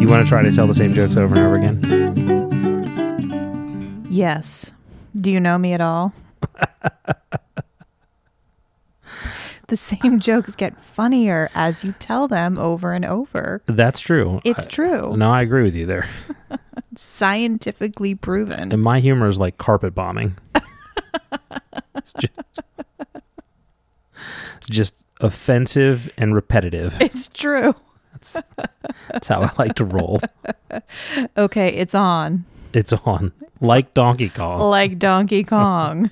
You want to try to tell the same jokes over and over again? Yes. Do you know me at all? the same jokes get funnier as you tell them over and over. That's true. It's I- true. no, I agree with you there. Scientifically proven. And my humor is like carpet bombing. it's, just, it's just offensive and repetitive. It's true. That's how I like to roll. Okay, it's on. It's on like Donkey Kong. Like Donkey Kong.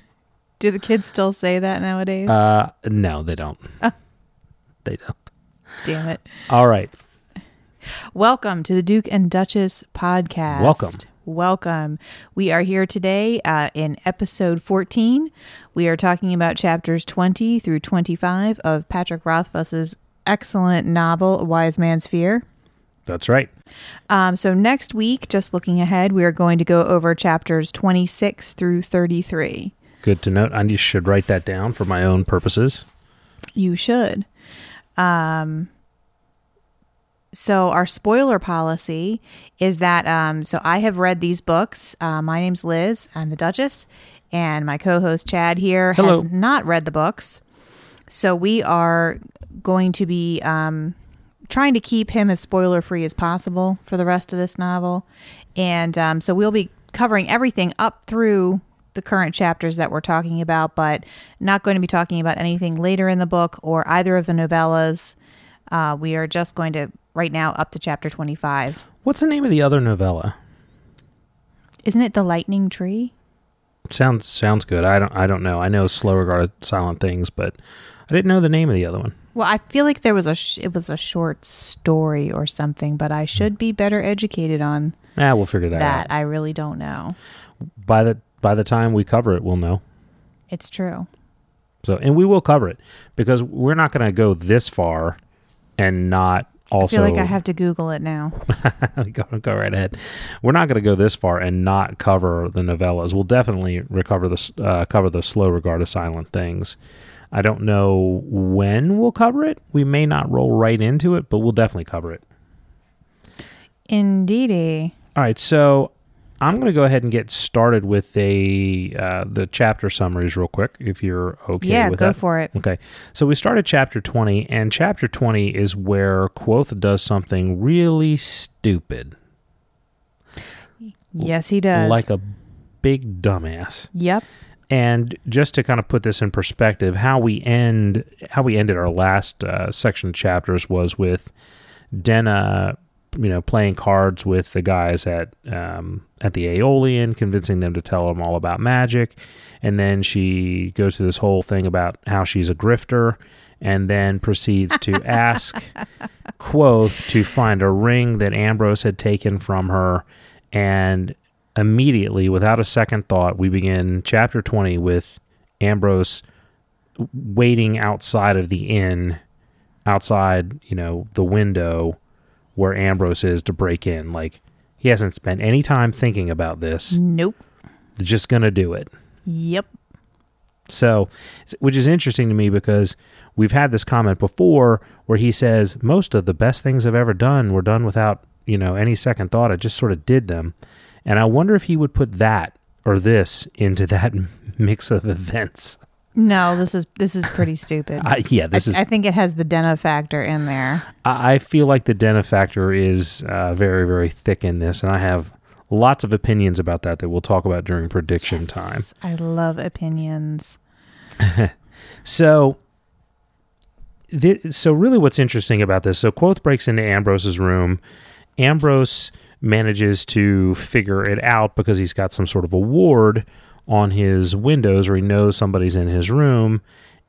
Do the kids still say that nowadays? Uh, no, they don't. they don't. Damn it. All right. Welcome to the Duke and Duchess podcast. Welcome. Welcome. We are here today uh, in episode 14. We are talking about chapters 20 through 25 of Patrick Rothfuss's excellent novel, A Wise Man's Fear. That's right. Um, so next week, just looking ahead, we are going to go over chapters 26 through 33. Good to note. I should write that down for my own purposes. You should. Um, so our spoiler policy is that um, so I have read these books. Uh, my name's Liz. I'm the Duchess, and my co-host Chad here Hello. has not read the books. So we are going to be um, trying to keep him as spoiler free as possible for the rest of this novel, and um, so we'll be covering everything up through the current chapters that we're talking about, but not going to be talking about anything later in the book or either of the novellas. Uh, we are just going to right now up to chapter 25. What's the name of the other novella? Isn't it The Lightning Tree? Sounds sounds good. I don't I don't know. I know slow regarded silent things, but I didn't know the name of the other one. Well, I feel like there was a sh- it was a short story or something, but I should be better educated on Yeah, we'll figure that, that. out. I really don't know. By the by the time we cover it, we'll know. It's true. So, and we will cover it because we're not going to go this far and not I feel like I have to Google it now. go, go right ahead. We're not going to go this far and not cover the novellas. We'll definitely recover the uh, cover the slow regard of silent things. I don't know when we'll cover it. We may not roll right into it, but we'll definitely cover it. Indeedy. All right, so I'm going to go ahead and get started with a uh, the chapter summaries real quick, if you're okay yeah, go that. for it. Okay, so we started chapter 20, and chapter 20 is where Kvothe does something really stupid, Yes, he does. like a big dumbass. yep. And just to kind of put this in perspective, how we end, how we ended our last uh, section of chapters was with Denna, you know, playing cards with the guys at um, at the Aeolian, convincing them to tell them all about magic, and then she goes through this whole thing about how she's a grifter, and then proceeds to ask Kvothe to find a ring that Ambrose had taken from her, and immediately, without a second thought, we begin chapter 20 with Ambrose waiting outside of the inn, outside, you know, the window where Ambrose is to break in. Like, he hasn't spent any time thinking about this. Nope. They're just going to do it. Yep. So, which is interesting to me because we've had this comment before where he says most of the best things I've ever done were done without, you know, any second thought. I just sort of did them. And I wonder if he would put that or this into that mix of events. No, this is this is pretty stupid. I, yeah, this I, is. I think it has the Denna factor in there. I I feel like the Denna factor is uh, very, very thick in this, and I have lots of opinions about that that we'll talk about during prediction time. I love opinions. So, thi- so really, what's interesting about this? So, Kvothe breaks into Ambrose's room. Ambrose manages to figure it out because he's got some sort of a ward on his windows, or he knows somebody's in his room.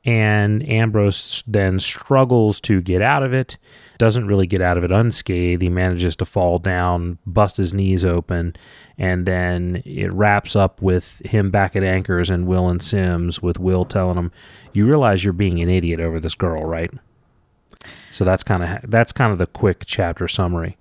And Ambrose then struggles to get out of it. Doesn't really get out of it unscathed. He manages to fall down, bust his knees open, and then it wraps up with him back at Anker's and Will and Sims, with Will telling him, "You realize you're being an idiot over this girl, right?" So that's kind of that's kind of the quick chapter summary.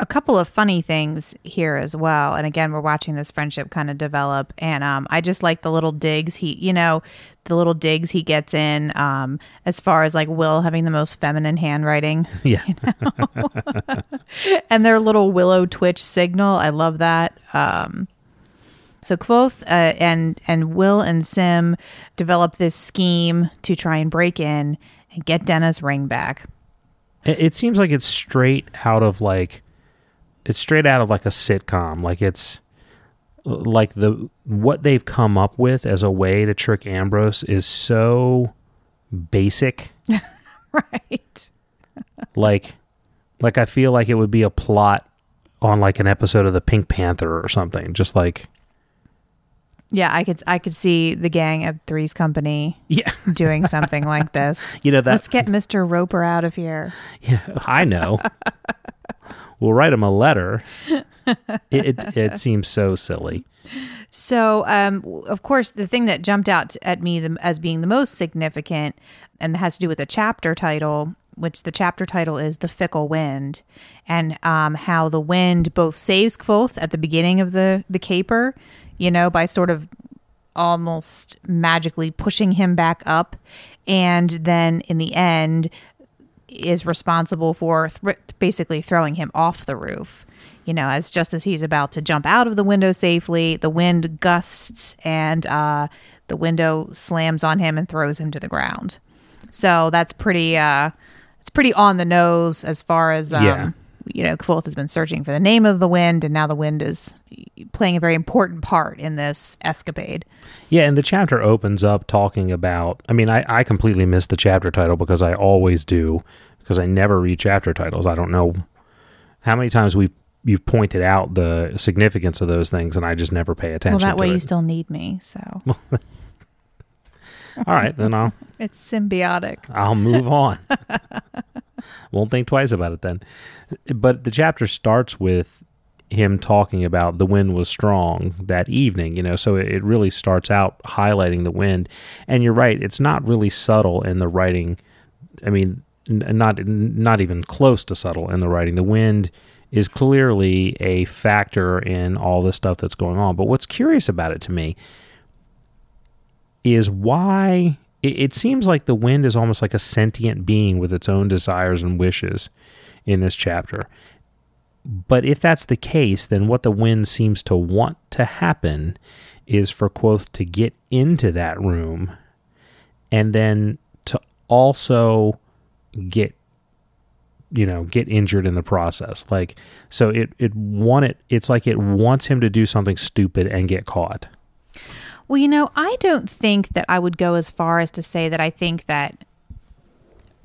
A couple of funny things here as well. And again, we're watching this friendship kind of develop. And um, I just like the little digs he, you know, the little digs he gets in um, as far as like Will having the most feminine handwriting. Yeah. and their little willow twitch signal. I love that. Um, so Kvothe uh, and and Will and Sim develop this scheme to try and break in and get Denna's ring back. It seems like it's straight out of like it's straight out of like a sitcom. Like it's like the what they've come up with as a way to trick Ambrose is so basic. right. like like I feel like it would be a plot on like an episode of the Pink Panther or something. Just like Yeah, I could I could see the gang of Three's Company yeah, doing something like this. you know that Let's get Mr. Roper out of here. Yeah, I know. we'll write him a letter. It, it it seems so silly. So, um, of course, the thing that jumped out at me the, as being the most significant, and has to do with the chapter title, which the chapter title is "The Fickle Wind," and um, how the wind both saves Kvothe at the beginning of the the caper, you know, by sort of almost magically pushing him back up, and then in the end is responsible for th- basically throwing him off the roof. You know, as just as he's about to jump out of the window safely, the wind gusts and uh, the window slams on him and throws him to the ground. So that's pretty. Uh, it's pretty on the nose as far as um, Yeah. You know. Kvothe has been searching for the name of the wind, and now the wind is playing a very important part in this escapade. Yeah, and the chapter opens up talking about. I mean, I, I completely missed the chapter title because I always do because I never read chapter titles. I don't know how many times we've you've pointed out the significance of those things, and I just never pay attention. Well, that way it. you still need me. So All right, then I'll it's symbiotic. I'll move on. Won't think twice about it then. But the chapter starts with him talking about the wind was strong that evening, you know, so it really starts out highlighting the wind. And you're right, it's not really subtle in the writing. I mean, not not even close to subtle in the writing. The wind is clearly a factor in all the stuff that's going on. But what's curious about it to me is why it, it seems like the wind is almost like a sentient being with its own desires and wishes in this chapter. But if that's the case, then what the wind seems to want to happen is for Kvothe to get into that room and then to also get you know get injured in the process like so it it want it it's like it wants him to do something stupid and get caught Well, you know, I don't think that I would go as far as to say that I think that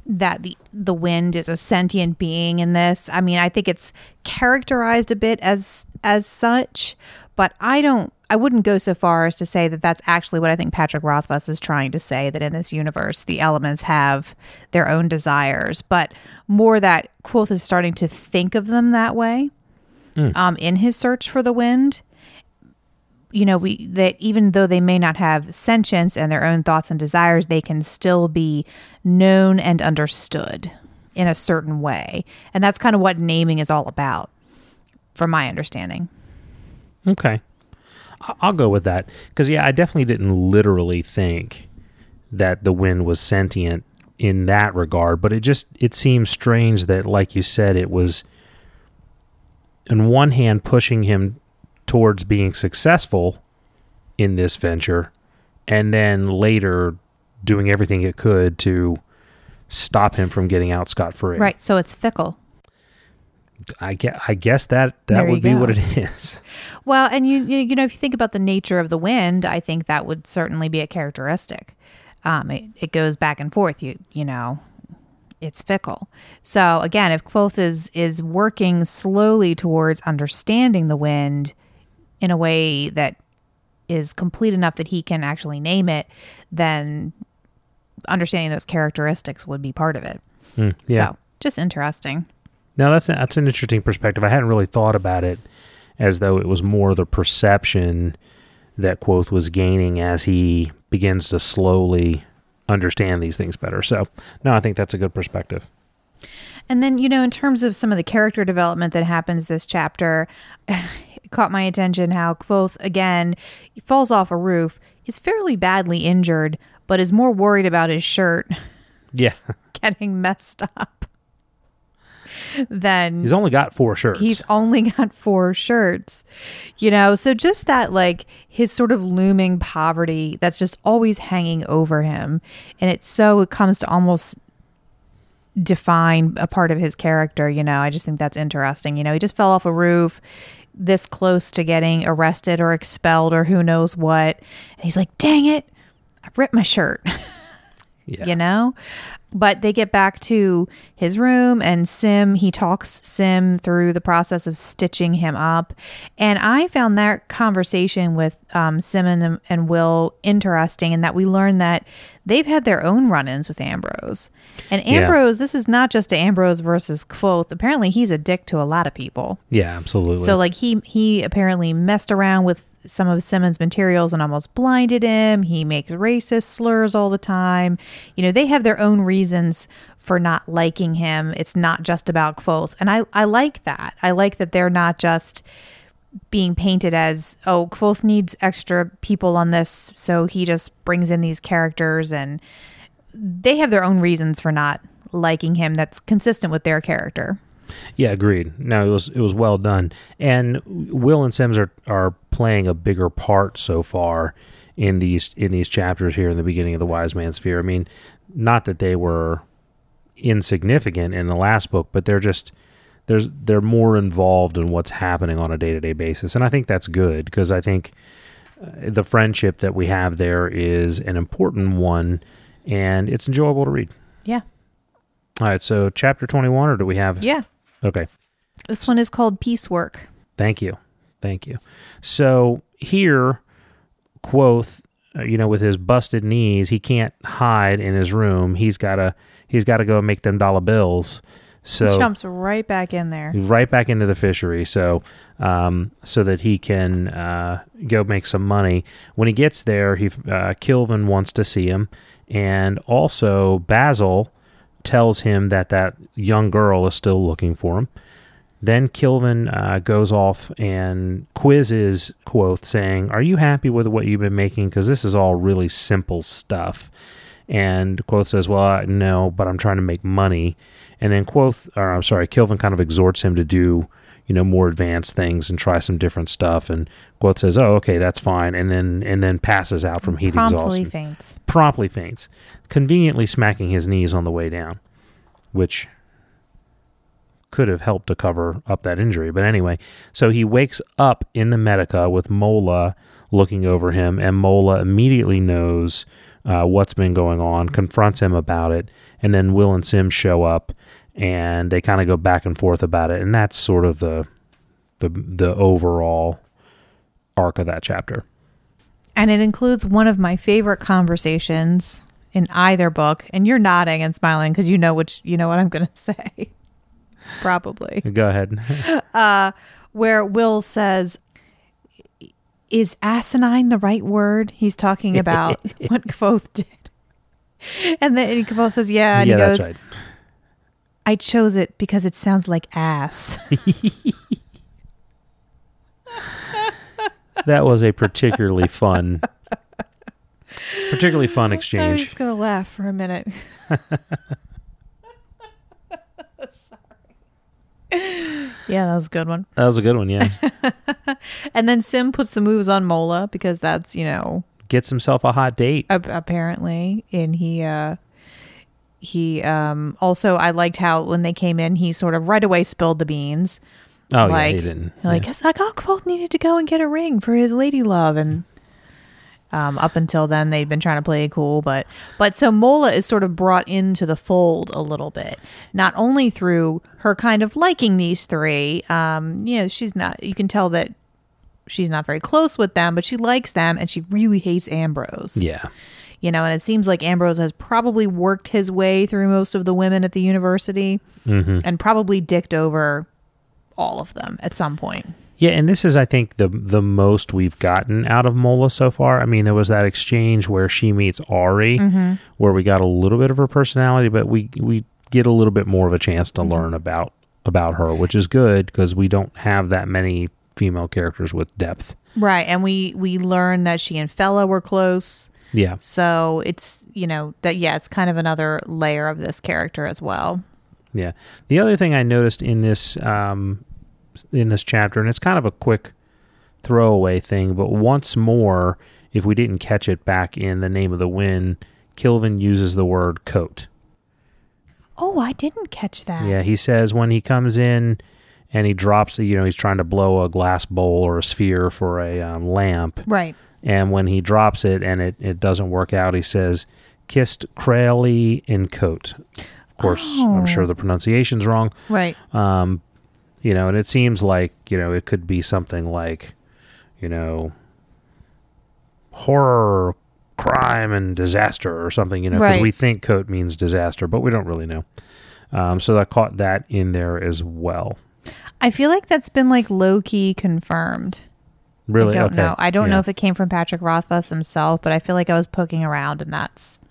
that the the wind is a sentient being in this. I mean, I think it's characterized a bit as as such, but I don't I wouldn't go so far as to say that that's actually what I think Patrick Rothfuss is trying to say that in this universe the elements have their own desires, but more that Kvothe is starting to think of them that way um, in his search for the wind you know we that even though they may not have sentience and their own thoughts and desires they can still be known and understood in a certain way and that's kind of what naming is all about from my understanding Okay. I'll go with that. Because, yeah, I definitely didn't literally think that the wind was sentient in that regard, but it just, it seems strange that, like you said, it was, on one hand, pushing him towards being successful in this venture, and then later doing everything it could to stop him from getting out scot free. right so it's fickle I guess, I guess that, that There would be what it is. well and you you you know if you think about the nature of the wind i think that would certainly be a characteristic um it, it goes back and forth you you know it's fickle. So again, if Kvothe is is working slowly towards understanding the wind in a way that is complete enough that he can actually name it, then understanding those characteristics would be part of it. Hmm, yeah. So just interesting. Now that's that's an interesting perspective. I hadn't really thought about it as though it was more the perception that Kvothe was gaining as he begins to slowly understand these things better. So no, I think that's a good perspective. And then, you know, in terms of some of the character development that happens this chapter, caught my attention how Kvothe, again, falls off a roof, is fairly badly injured, but is more worried about his shirt Yeah. getting messed up than He's only got four shirts. he's only got four shirts you know? So just that like his sort of looming poverty that's just always hanging over him. And it's so it comes to almost define a part of his character you know? I just think that's interesting you know? He just fell off a roof this close to getting arrested or expelled or who knows what. And he's like dang it i ripped my shirt yeah. you know but they get back to his room and sim he talks sim through the process of stitching him up and i found that conversation with um, sim and, and will interesting in that we learned that they've had their own run-ins with ambrose and Yeah. ambrose this is not just ambrose versus Kvothe apparently he's a dick to a lot of people Yeah, absolutely. so like he he apparently messed around with some of Simmon's materials and almost blinded him. He makes racist slurs all the time. You know, they have their own reasons for not liking him. It's not just about Kvothe. And I, I like that. I like that they're not just being painted as, oh, Kvothe needs extra people on this, so he just brings in these characters and they have their own reasons for not liking him that's consistent with their character. Yeah, agreed. No, it was it was well done, and Will and Sims are are playing a bigger part so far in these in these chapters here in the beginning of the Wise Man's Fear. I mean, not that they were insignificant in the last book, but they're just there's they're more involved in what's happening on a day to day basis, and I think that's good because I think uh, the friendship that we have there is an important one, and it's enjoyable to read. Yeah. All right, so chapter twenty one, or do we have? Yeah. Okay. This one is called Piecework. Thank you. Thank you. So here, Kvothe, uh, you know, with his busted knees, he can't hide in his room. He's gotta he's gotta go make them dollar bills. So Jumps right back in there. right back into the fishery. So um, so that he can uh, go make some money. When he gets there, he uh, Kilvin wants to see him, and also Basil tells him that that young girl is still looking for him. Then Kilvin uh, goes off and quizzes Kvothe, saying, "Are you happy with what you've been making? Because this is all really simple stuff." And Kvothe says, "Well, no, but I'm trying to make money." And then Kvothe, or I'm sorry, Kilvin kind of exhorts him to do, you know, more advanced things and try some different stuff. And Kvothe says, "Oh, okay, that's fine." And then and then passes out from heat Promptly exhaustion faints. promptly faints, conveniently smacking his knees on the way down, which could have helped to cover up that injury. But anyway, so he wakes up in the Medica with Mola looking over him, and Mola immediately knows uh, what's been going on, confronts him about it, and then Will and Sim show up, and they kind of go back and forth about it, and that's sort of the the the overall arc of that chapter. And it includes one of my favorite conversations in either book. And you're nodding and smiling because you know which you know what I'm gonna say. Probably. Go ahead. Uh, where Will says is asinine the right word? He's talking about what Kvothe did. And then Kvothe says, Yeah, and yeah, he goes, that's right. I chose it because it sounds like ass. that was a particularly fun particularly fun exchange. I'm just gonna laugh for a minute. Sorry. Yeah, that was a good one. that was a good one yeah And then Sim puts the moves on Mola because that's, you know, gets himself a hot date ap- apparently. And he, uh, he, um, also, I liked how when they came in, he sort of right away spilled the beans. oh yeah like, he didn't like, oh, Kvothe needed to go and get a ring for his lady love. And, um, up until then, they'd been trying to play it cool, but but so Mola is sort of brought into the fold a little bit, not only through her kind of liking these three. Um, you know, she's not. You can tell that she's not very close with them, but she likes them, and she really hates Ambrose. yeah You know, and it seems like Ambrose has probably worked his way through most of the women at the university, hmm and probably dicked over all of them at some point. yeah and this is i think the the most we've gotten out of mola so far i mean there was that exchange where she meets Auri Mm-hmm. where we got a little bit of her personality but we we get a little bit more of a chance to learn about about her, which is good because we don't have that many female characters with depth. Right, and we we learn that she and Fela were close. Yeah. So it's you know that yeah, it's kind of another layer of this character as well. Yeah. The other thing I noticed in this um, in this chapter, and it's kind of a quick throwaway thing, but once more, if we didn't catch it back in the name of the wind, Kilvin uses the word coat. Oh, I didn't catch that. Yeah, he says when he comes in and he drops, you know, he's trying to blow a glass bowl or a sphere for a um, lamp. Right. And when he drops it and it, it doesn't work out, he says, kissed Crayley in coat. Of course, I'm Oh. sure the pronunciation's wrong. Right. Um, you know, and it seems like, you know, it could be something like, you know, horror, crime, and disaster or something, you know, because Right. we think coat means disaster, but we don't really know. Um, so I caught that in there as well. I feel like that's been like low key confirmed. Really? I don't okay. know. I don't Yeah. know if it came from Patrick Rothfuss himself, but I feel like I was poking around and that's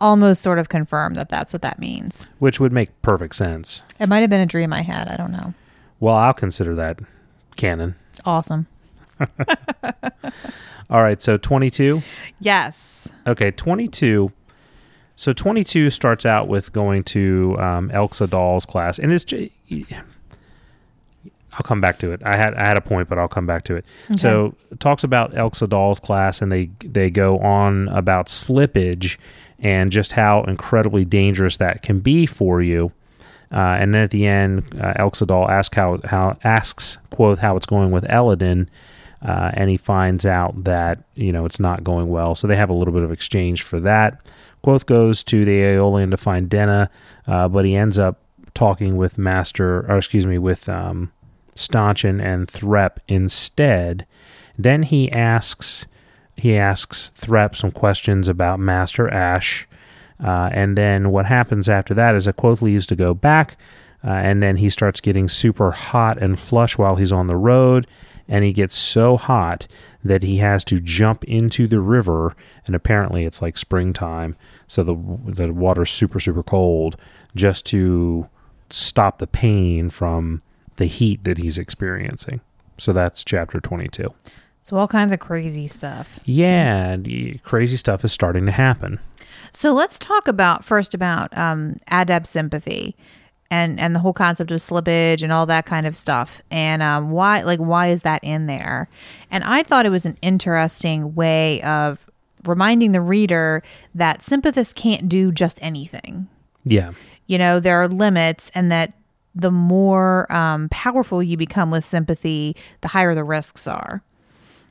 almost sort of confirmed that that's what that means. Which would make perfect sense. It might have been a dream I had. I don't know. Well, I'll consider that canon. Awesome. All right, so 22. Yes. Okay, 22. So 22 starts out with going to um, Elxa Dal's class, and it's. I'll come back to it. I had I had a point, but I'll come back to it. So it talks about Elxa Dal's class, and they they go on about slippage and just how incredibly dangerous that can be for you. Uh, and then at the end, uh, asks how how asks Kvothe how it's going with Elodin, uh, and he finds out that you know it's not going well. So they have a little bit of exchange for that. Kvothe goes to the Aeolian to find Denna, uh, but he ends up talking with Master, or excuse me, with um, Stanchion and Threpe instead. Then he asks he asks Threpe some questions about Master Ash. Uh, and then what happens after that is that Kvothe leaves to go back, uh, and then he starts getting super hot and flush while he's on the road, and he gets so hot that he has to jump into the river, and apparently it's like springtime, so the the water's super super cold, just to stop the pain from the heat that he's experiencing. So that's chapter twenty two. So all kinds of crazy stuff. Yeah, crazy stuff is starting to happen. So let's talk about first about um, adept sympathy and and the whole concept of slippage and all that kind of stuff and um, why like why is that in there? And I thought it was an interesting way of reminding the reader that sympathists can't do just anything. Yeah. You know, there are limits, and that the more um, powerful you become with sympathy, the higher the risks are.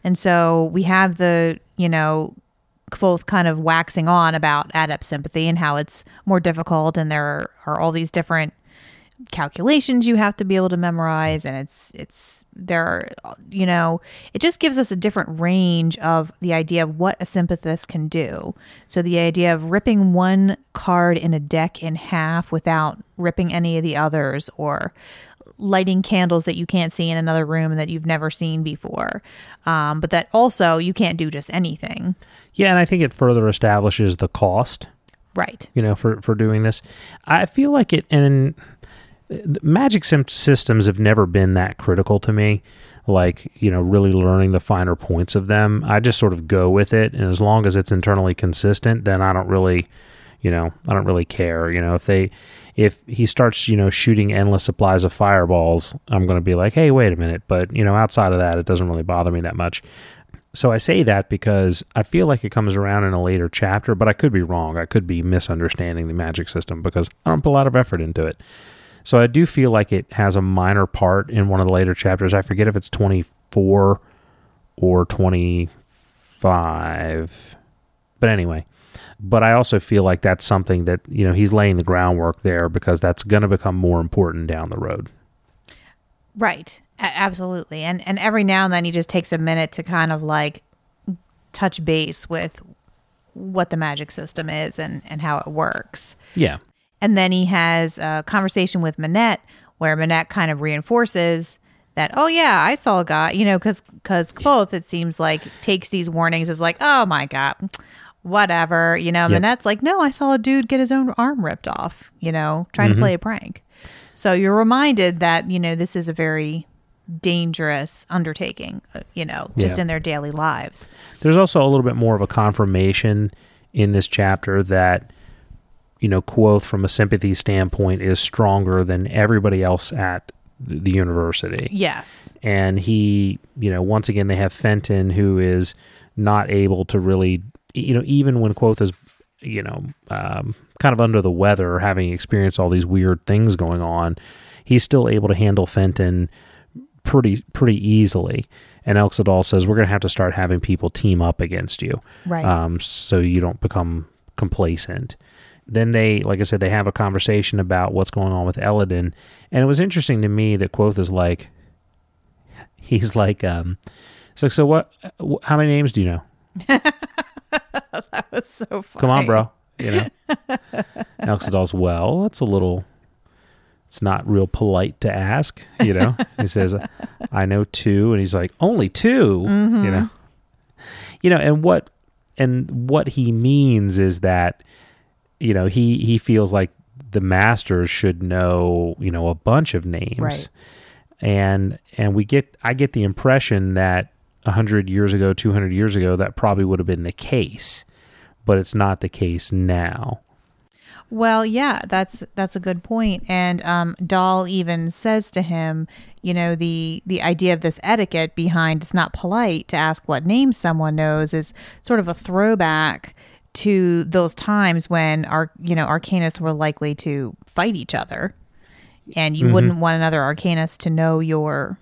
And so we have the, you know, both kind of waxing on about adept sympathy and how it's more difficult, and there are all these different calculations you have to be able to memorize and it's it's there are you know it just gives us a different range of the idea of what a sympathist can do so the idea of ripping one card in a deck in half without ripping any of the others or lighting candles that you can't see in another room and that you've never seen before um, but that also you can't do just anything Yeah, and I think it further establishes the cost, right you know, for for doing this. I feel like it and the magic systems have never been that critical to me. Like, you know, really learning the finer points of them. I just sort of go with it, and as long as it's internally consistent, then I don't really, you know, I don't really care. You know, if they if he starts, you know, shooting endless supplies of fireballs, I'm going to be like, "Hey, wait a minute." But, you know, outside of that, it doesn't really bother me that much. So I say that because I feel like it comes around in a later chapter, but I could be wrong. I could be misunderstanding the magic system because I don't put a lot of effort into it. So I do feel like it has a minor part in one of the later chapters. I forget if it's 24 or 25. But anyway, but I also feel like that's something that, you know, he's laying the groundwork there because that's going to become more important down the road. Right. A- absolutely. And and every now and then he just takes a minute to kind of like touch base with what the magic system is and and how it works. Yeah. And then he has a conversation with Manet where Manet kind of reinforces that oh yeah, I saw a guy, you know, cuz cuz Kvothe it seems like takes these warnings as like, "Oh my god, whatever, you know. And Yep. Manet's like, no, I saw a dude get his own arm ripped off, you know, trying Mm-hmm. to play a prank. So you're reminded that, you know, this is a very dangerous undertaking, uh, you know, just Yeah. in their daily lives. There's also a little bit more of a confirmation in this chapter that, you know, Kvothe from a sympathy standpoint is stronger than everybody else at the university. Yes. And he, you know, once again, they have Fenton who is not able to really, you know, even when Kvothe is, you know, um, kind of under the weather, having experienced all these weird things going on, he's still able to handle Fenton pretty pretty easily. And Elxa Dal says we're going to have to start having people team up against you, Right. um, so you don't become complacent. Then they, like I said, they have a conversation about what's going on with Elodin, and it was interesting to me that Kvothe is like, he's like, um, it's like, so what? How many names do you know? that was so funny. Come on, bro. You know, Elxa Dal's well. That's a little. It's not real polite to ask. You know, he says, "I know two," and he's like, "Only 2 mm-hmm. You know, you know, and what and what he means is that you know he he feels like the masters should know you know a bunch of names, Right. and and we get I get the impression that a hundred years ago, two hundred years ago, that probably would have been the case but it's not the case now. Well, yeah, that's that's a good point. And um, Dal even says to him, you know, the the idea of this etiquette behind it's not polite to ask what name someone knows is sort of a throwback to those times when our you know arcanists were likely to fight each other, and you wouldn't want another arcanist to know your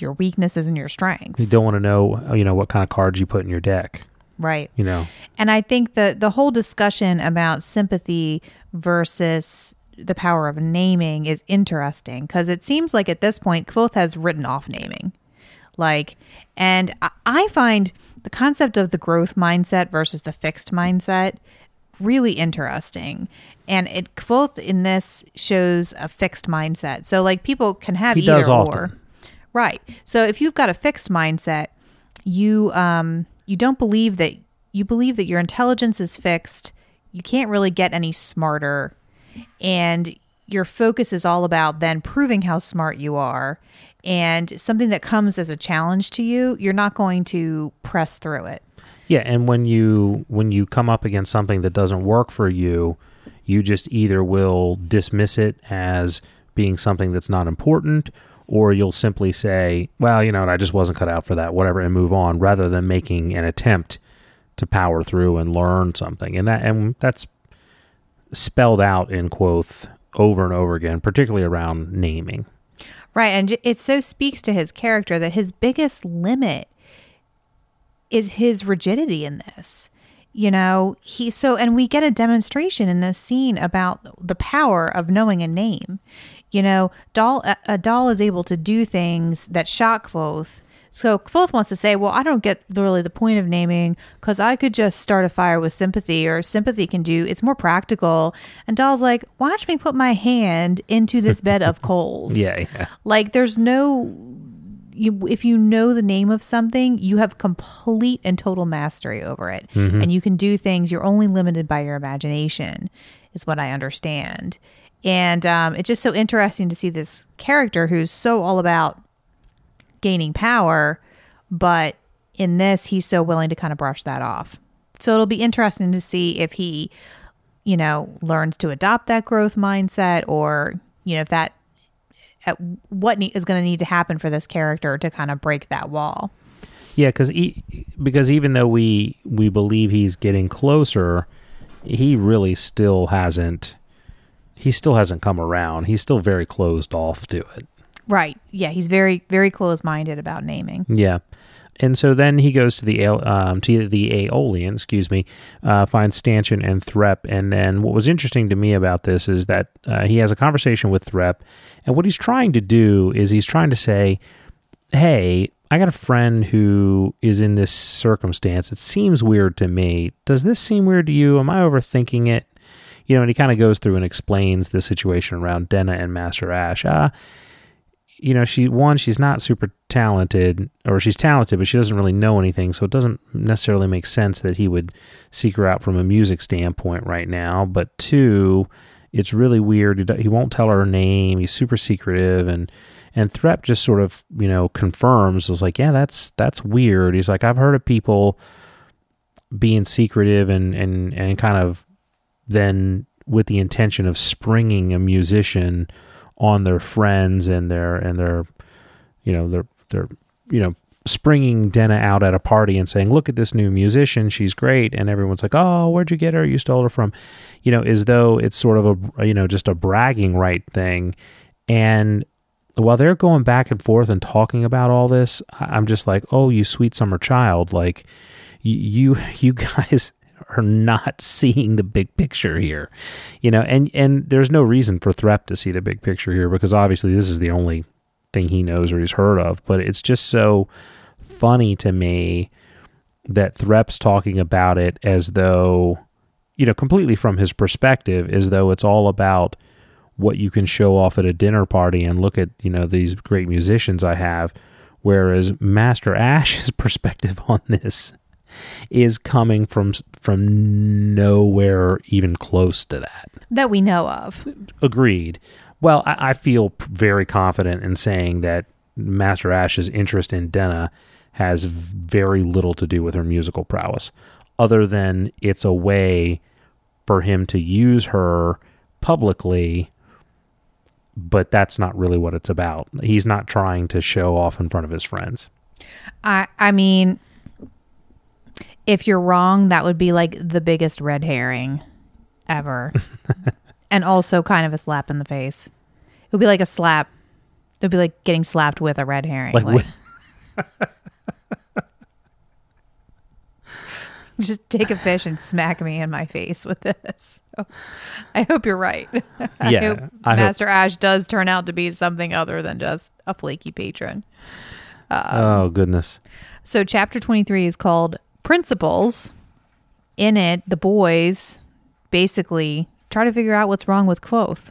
your weaknesses and your strengths. You don't want to know, you know, what kind of cards you put in your deck. right. You know, And I think the the whole discussion about sympathy versus the power of naming is interesting because it seems like at this point Kvothe has written off naming. Like, and I- find the concept of the growth mindset versus the fixed mindset really interesting. And it Kvothe in this shows a fixed mindset. So like people can have He either or. often. Right. So if you've got a fixed mindset, you um you don't believe that you believe that your intelligence is fixed. You can't really get any smarter and your focus is all about then proving how smart you are and something that comes as a challenge to you, you're not going to press through it. yeah. And when you when you come up against something that doesn't work for you, you just either will dismiss it as being something that's not important, or you'll simply say, "Well, you know, I just wasn't cut out for that," whatever, and move on, rather than making an attempt to power through and learn something. And that and that's spelled out in quotes over and over again, particularly around naming. Right. And it so speaks to his character that his biggest limit is his rigidity in this. You know, he so, and we get a demonstration in this scene about the power of knowing a name. You know, Dal, a, Dal is able to do things that shock Kvothe. So Kvothe wants to say, well, I don't get really the point of naming because I could just start a fire with sympathy or sympathy can do, it's more practical. And Dal's like, watch me put my hand into this bed of coals. Yeah, yeah. Like there's no you if you know the name of something, you have complete and total mastery over it. Mm-hmm. And you can do things you're only limited by your imagination is what I understand. And um, it's just so interesting to see this character who's so all about gaining power, but in this he's so willing to kind of brush that off. So it'll be interesting to see if he, you know, learns to adopt that growth mindset or, you know, if that at what ne- is going to need to happen for this character to kind of break that wall. Yeah, because because even though we we believe he's getting closer, he really still hasn't. He still hasn't come around. He's still very closed off to it. Right. Yeah, he's very very close-minded about naming. Yeah, and so then he goes to the um, to the Aeolian, excuse me, uh, finds Stanchion and Threpe, and then what was interesting to me about this is that uh, he has a conversation with Threpe, and what he's trying to do is he's trying to say, "Hey, I got a friend who is in this circumstance. It seems weird to me. Does this seem weird to you? Am I overthinking it?" You know, and he kind of goes through and explains the situation around Denna and Master Ash. Uh, you know, she one, she's not super talented, or she's talented, but she doesn't really know anything, so it doesn't necessarily make sense that he would seek her out from a music standpoint right now. But two, it's really weird. He, won't tell her her name. He's super secretive, and and Threpe just sort of you know confirms is like, yeah, that's that's weird. He's like, I've heard of people being secretive and and and kind of then with the intention of springing a musician on their friends and their and their you know their their you know springing Denna out at a party and saying look at this new musician. She's great. And everyone's like oh where'd you get her? You stole her from. You know as though it's sort of a you know just a bragging right thing. And while they're going back and forth and talking about all this i'm just like oh you sweet summer child. Like you, you guys are not seeing the big picture here you know and and there's no reason for Threpe to see the big picture here because obviously this is the only thing he knows or he's heard of but it's just so funny to me that Threpe's talking about it as though you know completely from his perspective as though it's all about what you can show off at a dinner party and look at you know these great musicians I have whereas Master Ash's perspective on this is coming from from nowhere even close to that. That we know of. Agreed. Well, I, I feel very confident in saying that Master Ash's interest in Denna has very little to do with her musical prowess, other than it's a way for him to use her publicly. But that's not really what it's about. He's not trying to show off in front of his friends. I I mean, if you're wrong, that would be like the biggest red herring ever, and also kind of a slap in the face. It would be like a slap. It would be like getting slapped with a red herring. Like, Like, just take a fish and smack me in my face with this. So, I hope you're right. I Yeah, hope I hope- Master Ash does turn out to be something other than just a flaky patron. Um, oh goodness. So, chapter 23 is called Principles. In it, the boys basically try to figure out what's wrong with Kvothe.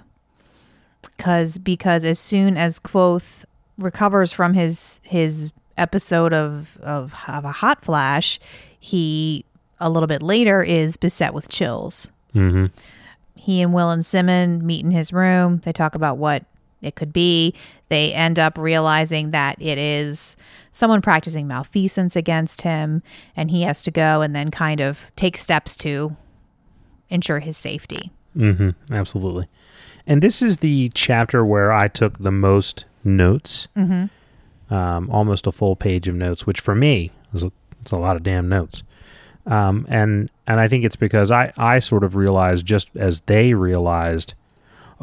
Cause, because as soon as Kvothe recovers from his his episode of, of, of a hot flash, he a little bit later is beset with chills. hmm He and Will and Simmon meet in his room. They talk about what it could be. They end up realizing that it is someone practicing malfeasance against him, and he has to go and then kind of take steps to ensure his safety. hmm Absolutely. And this is the chapter where I took the most notes, mm-hmm. um, almost a full page of notes, which for me was a, it's a lot of damn notes. Um, and and I think it's because I I sort of realized just as they realized,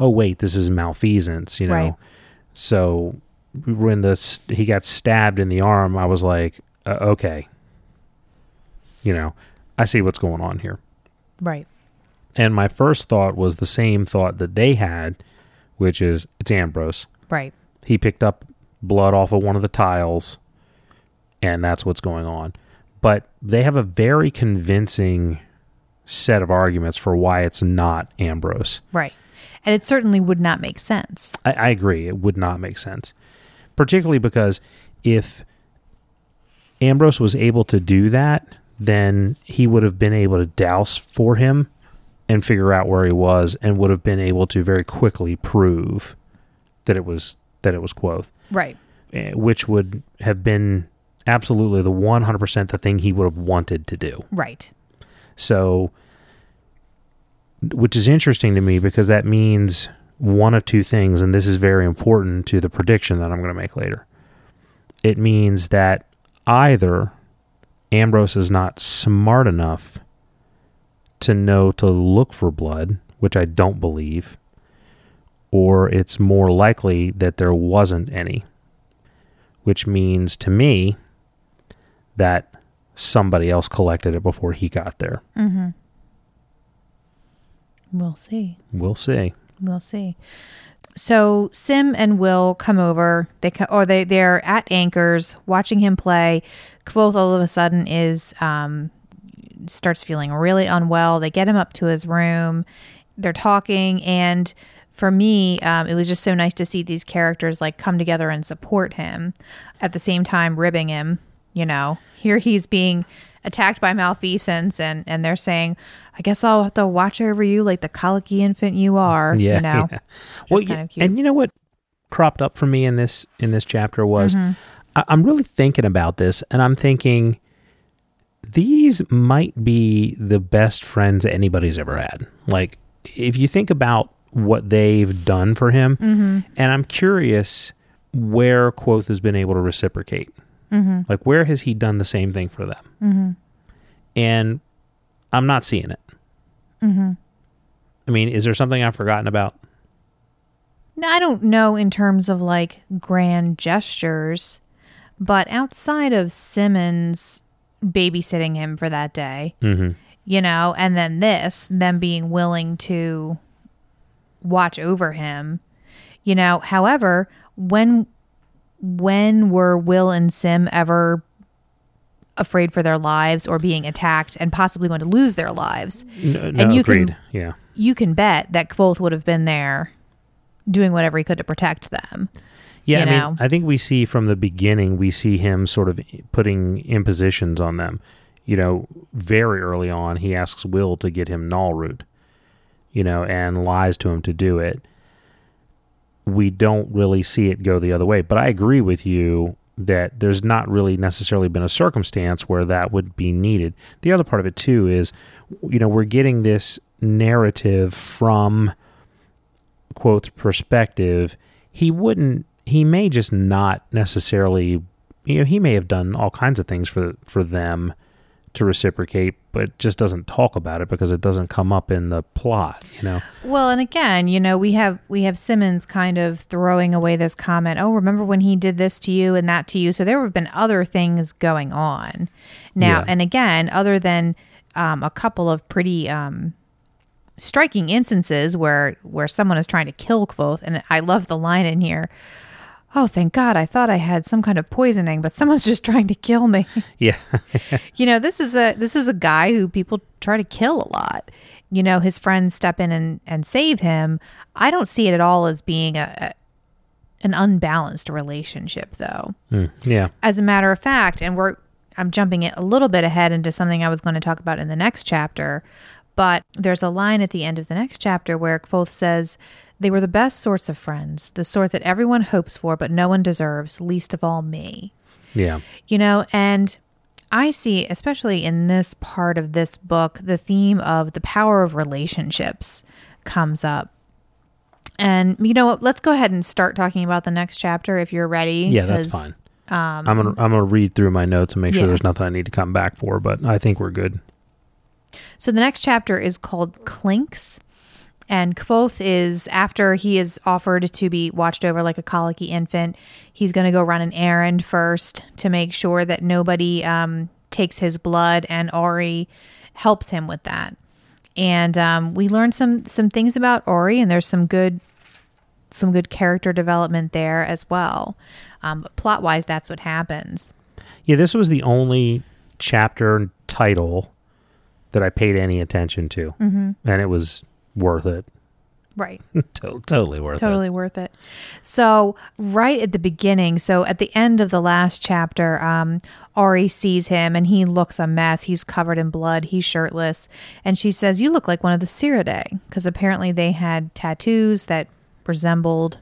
oh wait, this is malfeasance, you know. Right. So when the he got stabbed in the arm, I was like, uh, okay, you know, I see what's going on here. Right. And my first thought was the same thought that they had, which is it's Ambrose. Right. He picked up blood off of one of the tiles, and that's what's going on. But they have a very convincing set of arguments for why it's not Ambrose. Right. And it certainly would not make sense. I, I agree. It would not make sense. Particularly because if Ambrose was able to do that, then he would have been able to douse for him and figure out where he was and would have been able to very quickly prove that it was that it was Kvothe, Right. eh, which would have been absolutely the 100% the thing he would have wanted to do. Right. So, which is interesting to me because that means one of two things, and this is very important to the prediction that I'm going to make later. It means that either Ambrose is not smart enough to know to look for blood, which I don't believe, or it's more likely that there wasn't any, which means to me that somebody else collected it before he got there. Mm-hmm. We'll see. We'll see. We'll see. So Sim and Will come over. They co- or they they're at Anker's watching him play. Kvothe all of a sudden is um starts feeling really unwell. They get him up to his room. They're talking and for me, um, it was just so nice to see these characters like come together and support him at the same time ribbing him. You know, here he's being attacked by malfeasance and and they're saying i guess i'll have to watch over you like the colicky infant you are Yeah. you know yeah. Well, kind of cute. and you know what cropped up for me in this in this chapter was Mm-hmm. I, I'm really thinking about this, and I'm thinking these might be the best friends anybody's ever had. Like, if you think about what they've done for him, Mm-hmm. and I'm curious where Kvothe has been able to reciprocate. Mm-hmm. Like, where has he done the same thing for them? Mm-hmm. And I'm not seeing it. Mm-hmm. I mean, is there something I've forgotten about? No, I don't know in terms of like grand gestures, but outside of Simmon's babysitting him for that day, Mm-hmm. you know, and then this, them being willing to watch over him, you know, however, when when were Will and Sim ever afraid for their lives or being attacked and possibly going to lose their lives? No, no And you can- yeah. You can bet that Kvothe would have been there doing whatever he could to protect them. Yeah, you I mean. I think we see from the beginning, we see him sort of putting impositions on them. You know, very early on, he asks Will to get him nahlrout, you know, and lies to him to do it. We don't really see it go the other way. But I agree with you that there's not really necessarily been a circumstance where that would be needed. The other part of it, too, is, you know, we're getting this narrative from Kvothe's perspective, he wouldn't he may just not necessarily you know, he may have done all kinds of things for for them to reciprocate, but just doesn't talk about it because it doesn't come up in the plot, you know. Well, and again, you know, we have we have Simmon's kind of throwing away this comment. Oh, remember when he did this to you and that to you? So there have been other things going on now. Yeah. And again, other than um, a couple of pretty um, striking instances where where someone is trying to kill Kvothe, and I love the line in here. Oh, thank God! I thought I had some kind of poisoning, but someone's just trying to kill me. Yeah. you know this is a this is a guy who people try to kill a lot you know his friends step in and and save him i don't see it at all as being a, a an unbalanced relationship though Hmm. yeah. as a matter of fact and we're i'm jumping it a little bit ahead into something i was going to talk about in the next chapter but there's a line at the end of the next chapter where Kvothe says they were the best sorts of friends the sort that everyone hopes for but no one deserves least of all me Yeah. you know and i see especially in this part of this book the theme of the power of relationships comes up and you know what let's go ahead and start talking about the next chapter if you're ready Yeah, that's fine. um, I'm gonna I'm gonna read through my notes and make sure Yeah. there's nothing I need to come back for, but I think we're good. So the next chapter is called Clinks. And Kvothe is, after he is offered to be watched over like a colicky infant, he's going to go run an errand first to make sure that nobody um, takes his blood, and Auri helps him with that. And um, we learn some some things about Auri, and there's some good some good character development there as well. Um, but plot wise, that's what happens. Yeah, this was the only chapter title that I paid any attention to, mm-hmm. and it was worth it. Right. To- totally worth it. totally worth it. So right at the beginning, so at the end of the last chapter, um, Auri sees him and he looks a mess. He's covered in blood. He's shirtless, and she says, "You look like one of the Siridae," because apparently they had tattoos that resembled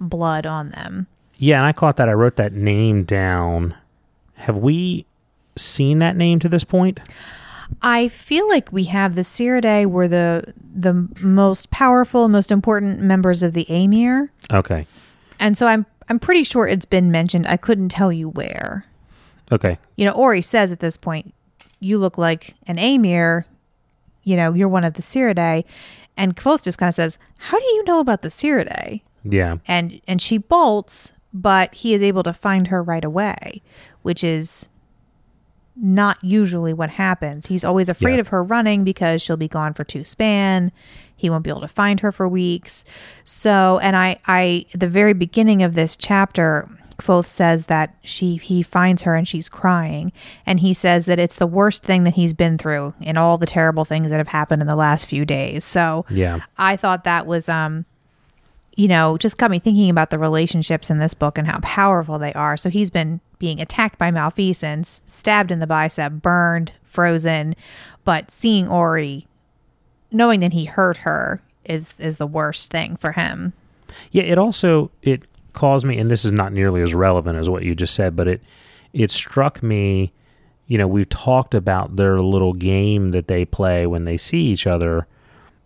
blood on them. Yeah, and I caught that. I wrote that name down. Have we seen that name to this point? I feel like we have the Siridae were the the most powerful, most important members of the Amyr, Okay. and so I'm I'm pretty sure it's been mentioned. I couldn't tell you where. Okay. you know, Auri says at this point, you look like an Amyr, you know, you're one of the Siridae. And Kvothe just kind of says, How do you know about the Siridae? Yeah. And and she bolts, but he is able to find her right away, which is not usually what happens. He's always afraid Yeah. of her running because she'll be gone for two span. He won't be able to find her for weeks. So, and I, I, the very beginning of this chapter, Kvothe says that she, he finds her and she's crying, and he says that it's the worst thing that he's been through in all the terrible things that have happened in the last few days. So, Yeah. I thought that was um you know, just got me thinking about the relationships in this book and how powerful they are. So he's been being attacked by malfeasance, stabbed in the bicep, burned, frozen, but seeing Auri, knowing that he hurt her, is is the worst thing for him. Yeah, it also it caused me, and this is not nearly as relevant as what you just said, but it it struck me. You know, we've talked about their little game that they play when they see each other,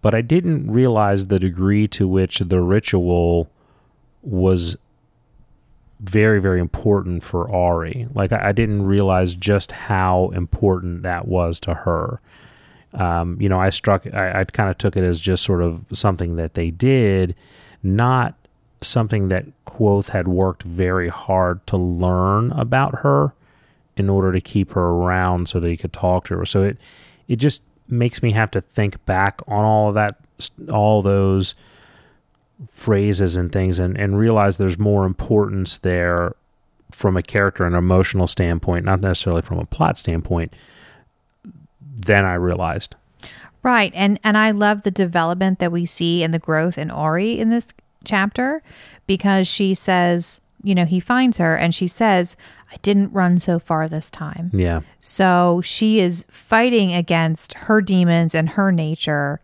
but I didn't realize the degree to which the ritual was very, very important for Auri. Like, I, I didn't realize just how important that was to her. Um, you know, I struck, I, I kind of took it as just sort of something that they did, not something that Kvothe had worked very hard to learn about her in order to keep her around so that he could talk to her. So it it just makes me have to think back on all of that all those phrases and things and, and realize there's more importance there from a character and emotional standpoint, not necessarily from a plot standpoint, than I realized. Right. And and I love the development that we see and the growth in Auri in this chapter because she says, you know, he finds her and she says, I didn't run so far this time. Yeah. So she is fighting against her demons and her nature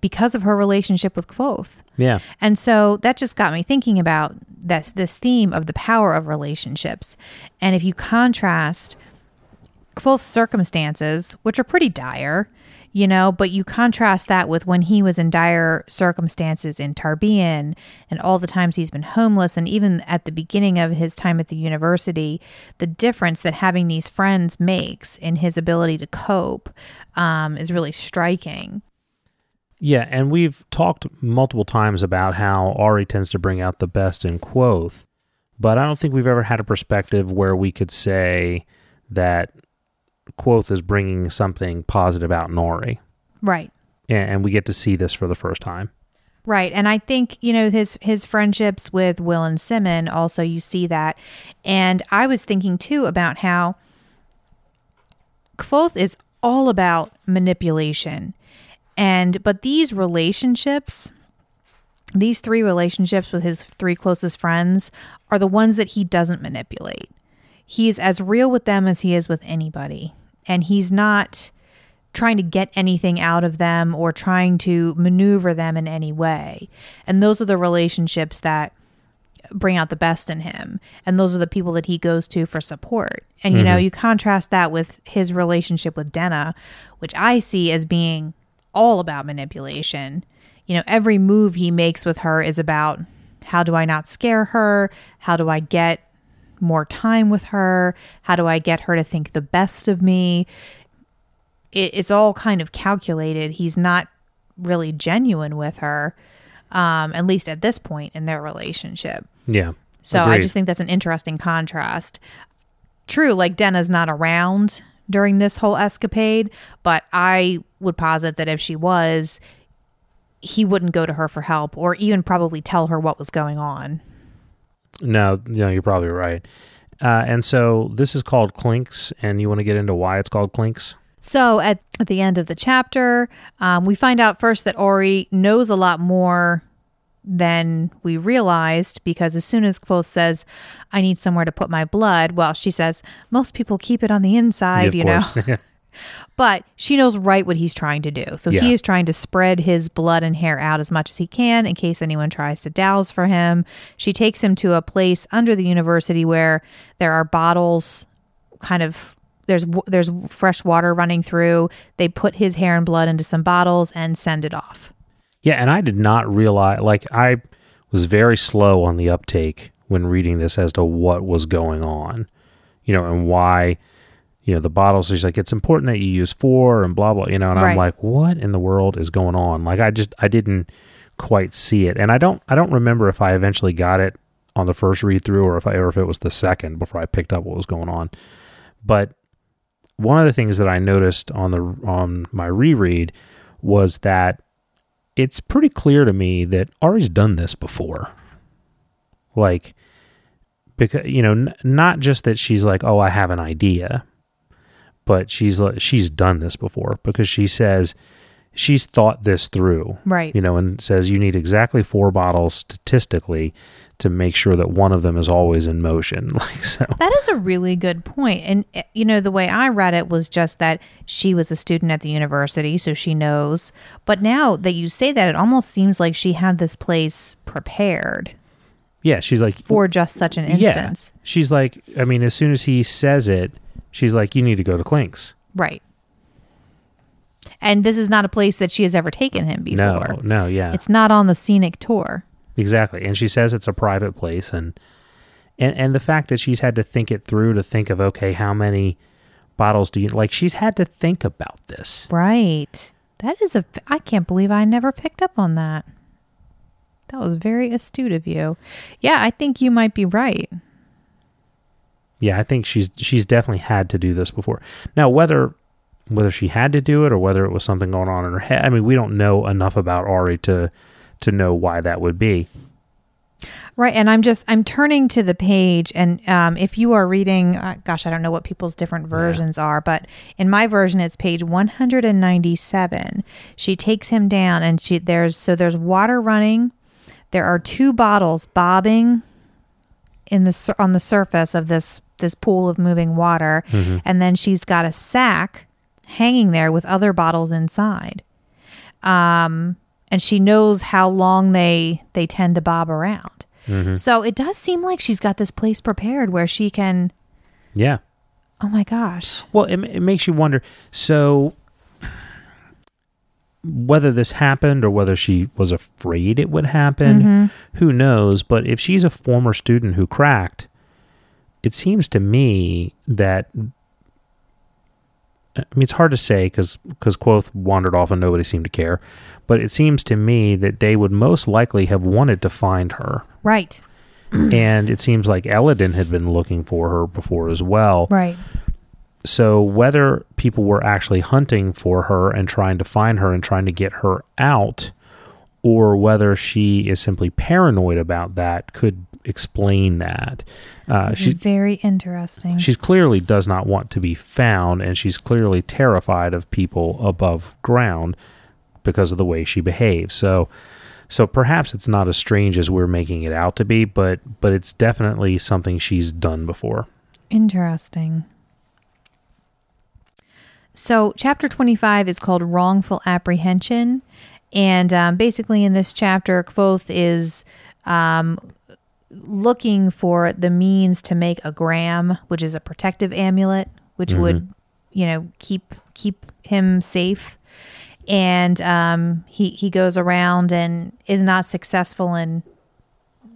because of her relationship with Kvothe. Yeah. And so that just got me thinking about this this theme of the power of relationships. And if you contrast Kvothe's circumstances, which are pretty dire, you know, but you contrast that with when he was in dire circumstances in Tarbean and all the times he's been homeless, and even at the beginning of his time at the university, the difference that having these friends makes in his ability to cope um, is really striking. Yeah, and we've talked multiple times about how Auri tends to bring out the best in Kvothe, but I don't think we've ever had a perspective where we could say that Kvothe is bringing something positive out Nori. Right. And, and we get to see this for the first time. Right. And I think, you know, his his friendships with Will and Simmon also you see that. And I was thinking too about how Kvothe is all about manipulation. And but these relationships these three relationships with his three closest friends are the ones that he doesn't manipulate. He's as real with them as he is with anybody. And he's not trying to get anything out of them or trying to maneuver them in any way. And those are the relationships that bring out the best in him. And those are the people that he goes to for support. And, you mm-hmm. know, you contrast that with his relationship with Denna, which I see as being all about manipulation. You know, every move he makes with her is about how do I not scare her? How do I get more time with her? How do I get her to think the best of me? It, it's all kind of calculated. He's not really genuine with her, um, at least at this point in their relationship. Yeah. So Agreed. I just think that's an interesting contrast. True, like Denna's not around during this whole escapade, but I would posit that if she was, he wouldn't go to her for help or even probably tell her what was going on. No, no, you're probably right. Uh, and so this is called Clinks, and you want to get into why it's called Clinks? So at, at the end of the chapter, um, we find out first that Auri knows a lot more than we realized because as soon as Kvothe says, I need somewhere to put my blood, well, she says, most people keep it on the inside, yeah, you know? but she knows right what he's trying to do. So yeah. he is trying to spread his blood and hair out as much as he can in case anyone tries to douse for him. She takes him to a place under the university where there are bottles kind of there's there's fresh water running through. They put his hair and blood into some bottles and send it off. Yeah, and I did not realize like I was very slow on the uptake when reading this as to what was going on. You know, and why you know the bottles she's like it's important that you use four and blah blah you know and right. i'm like what in the world is going on? Like i just i didn't quite see it. And i don't i don't remember if i eventually got it on the first read through or if i or if it was the second before i picked up what was going on. But one of the things that i noticed on the on my reread was that it's pretty clear to me that Auri's done this before. Like because you know n- not just that she's like oh i have an idea but she's she's done this before because she says, she's thought this through. Right. You know, and says you need exactly four bottles statistically to make sure that one of them is always in motion. Like so. That is a really good point. And, eh, you know, the way I read it was just that she was a student at the university, so she knows. But now that you say that, it almost seems like she had this place prepared Yeah, she's like for just such an yeah. instance. She's like I mean as soon as he says it, she's like you need to go to Clinks. Right. And this is not a place that she has ever taken him before. No, no, yeah. It's not on the scenic tour. Exactly. And she says it's a private place and and and the fact that she's had to think it through to think of okay, how many bottles do you like she's had to think about this. Right. That is a. I can't believe I never picked up on that. That was very astute of you. Yeah, I think you might be right. Yeah, I think she's she's definitely had to do this before. Now whether whether she had to do it or whether it was something going on in her head, I mean, we don't know enough about Auri to to know why that would be. Right, and I'm just I'm turning to the page, and um, if you are reading, uh, gosh, I don't know what people's different versions are, but in my version, it's page 197. She takes him down, and she there's so there's water running. There are two bottles bobbing in the on the surface of this this pool of moving water, mm-hmm. and then she's got a sack hanging there with other bottles inside. Um, and she knows how long they they tend to bob around. Mm-hmm. So it does seem like she's got this place prepared where she can. Yeah. Oh my gosh! Well, it, it makes you wonder. So, whether this happened or whether she was afraid it would happen, mm-hmm. who knows? But if she's a former student who cracked, it seems to me that. I mean, it's hard to say because because Kvothe wandered off and nobody seemed to care, but it seems to me that they would most likely have wanted to find her, Right, and it seems like Elodin had been looking for her before as well. right, So whether people were actually hunting for her and trying to find her and trying to get her out, or whether she is simply paranoid about that, could explain that. Uh, she is very interesting. she's clearly does not want to be found, and she's clearly terrified of people above ground because of the way she behaves. So. So perhaps it's not as strange as we're making it out to be, but but it's definitely something she's done before. Interesting. So, chapter 25 is called Wrongful Apprehension. And um, basically, in this chapter, Kvothe is um, looking for the means to make a gram, which is a protective amulet, which would, you know, keep keep him safe. And um, he he goes around and is not successful in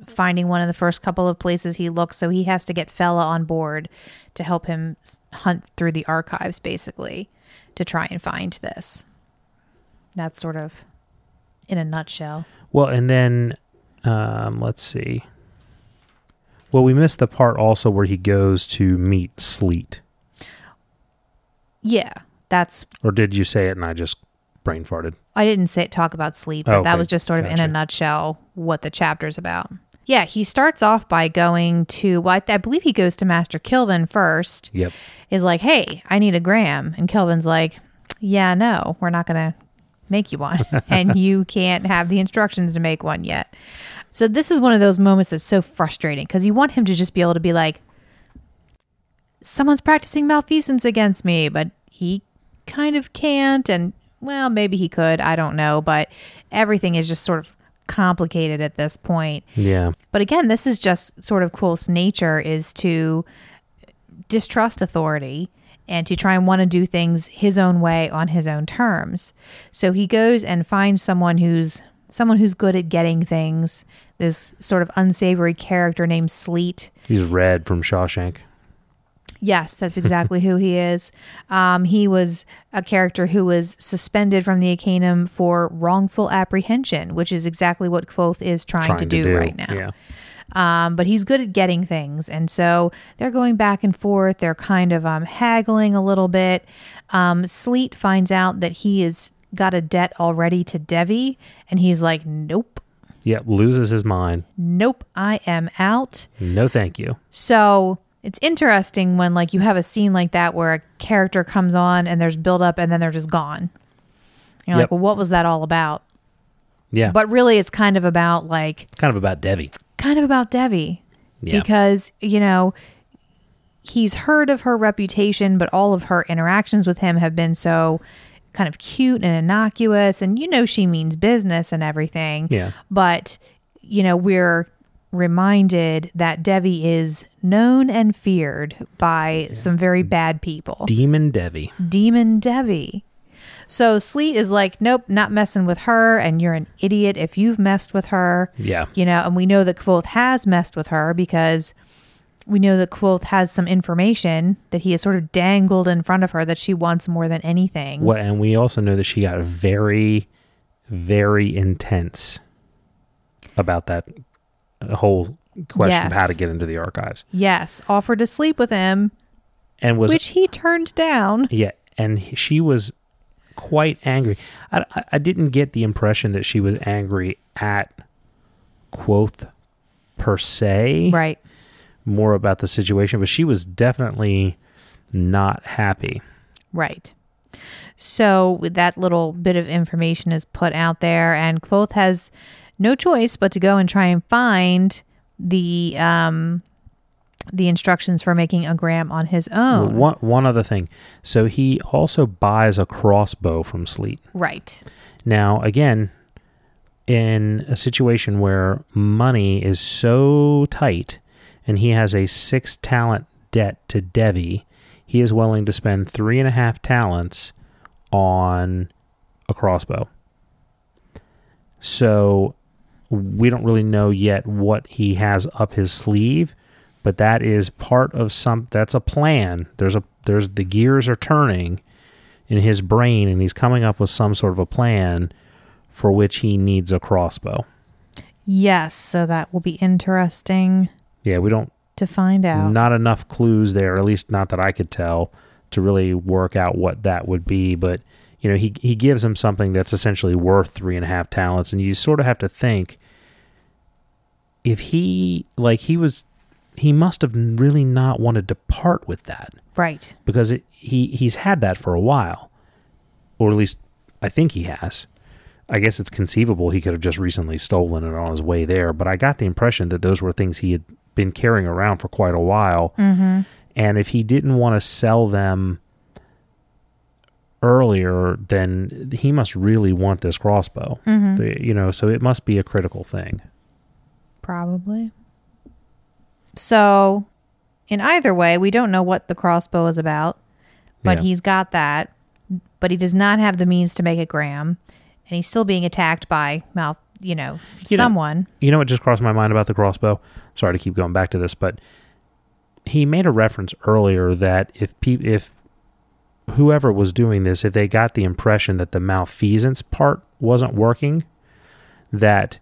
finding one of the first couple of places he looks. So he has to get Fela on board to help him hunt through the archives, basically, to try and find this. That's sort of in a nutshell. Well, and then um, let's see. Well, we missed the part also where he goes to meet Sleet. Yeah, that's. Or did you say it and I just brain farted? I didn't say talk about Sleet, but oh, that Okay, was just sort of in a nutshell what the chapter's about. Yeah, he starts off by going to. Well, I, I believe he goes to Master Kilvin first. Yep. is like, "Hey, I need a gram," and Kilvin's like, "Yeah, no, we're not gonna make you one, and you can't have the instructions to make one yet." So this is one of those moments that's so frustrating because you want him to just be able to be like, "Someone's practicing malfeasance against me," but he kind of can't, and well, maybe he could, I don't know, but everything is just sort of complicated at this point. Yeah. But again, this is just sort of Kvothe's nature is to distrust authority and to try and want to do things his own way on his own terms. So he goes and finds someone who's someone who's good at getting things. This sort of unsavory character named Sleet. He's Red from Shawshank. Yes, that's exactly who he is. Um, he was a character who was suspended from the Arcanum for wrongful apprehension, which is exactly what Kvothe is trying, to, do right now. Yeah. um, but he's good at getting things, and so they're going back and forth. They're kind of um, haggling a little bit. Um, Sleet finds out that he has got a debt already to Devi, and he's like, "Nope, Yep. Loses his mind. nope, I am out." No, thank you. So it's interesting when like you have a scene like that where a character comes on and there's build up and then they're just gone. you're Yep. like, well, what was that all about? Yeah. But really, it's kind of about like it's kind of about Devi. kind of about Devi Yeah. because you know he's heard of her reputation, but all of her interactions with him have been so kind of cute and innocuous, and you know she means business and everything. Yeah. But you know we're reminded that Devi is known and feared by some very bad people. Demon Devi. Demon Devi. So Sleet is like, nope, not messing with her, and you're an idiot if you've messed with her. Yeah. You know, and we know that Kvothe has messed with her because we know that Kvothe has some information that he has sort of dangled in front of her that she wants more than anything. What, and we also know that she got very, very intense about that whole question of how to get into the archives, Yes, offered to sleep with him, and was which he turned down. yeah, and she was quite angry. I, I- I didn't get the impression that she was angry at Kvothe per se, Right. More about the situation, but she was definitely not happy. Right. So that little bit of information is put out there, and Kvothe has no choice but to go and try and find the um the instructions for making a gram on his own. One one other thing, so he also buys a crossbow from Sleet. Right. Now, again, in a situation where money is so tight and he has a six talent debt to Devi, he is willing to spend three and a half talents on a crossbow. So we don't really know yet what he has up his sleeve, but that is part of some that's a plan. There's a there's the gears are turning in his brain and he's coming up with some sort of a plan for which he needs a crossbow. Yes, so that will be interesting Yeah, we don't to find out. not enough clues there, at least not that I could tell, to really work out what that would be. But you know, he he gives him something that's essentially worth three and a half talents, and you sort of have to think if he like he was he must have really not wanted to part with that Right. because it, he he's had that for a while, or at least I think he has. I guess it's conceivable he could have just recently stolen it on his way there, but I got the impression that those were things he had been carrying around for quite a while. Mm-hmm. And if he didn't want to sell them earlier, then he must really want this crossbow. Mm-hmm. The- You know, so it must be a critical thing. Probably. So, in either way, we don't know what the crossbow is about, but Yeah. he's got that. But he does not have the means to make a gram, and he's still being attacked by mal, you know, You know- someone. You know what just crossed my mind about the crossbow? Sorry to keep going back to this, but he made a reference earlier that if pe- if whoever was doing this, if they got the impression that the malfeasance part wasn't working, that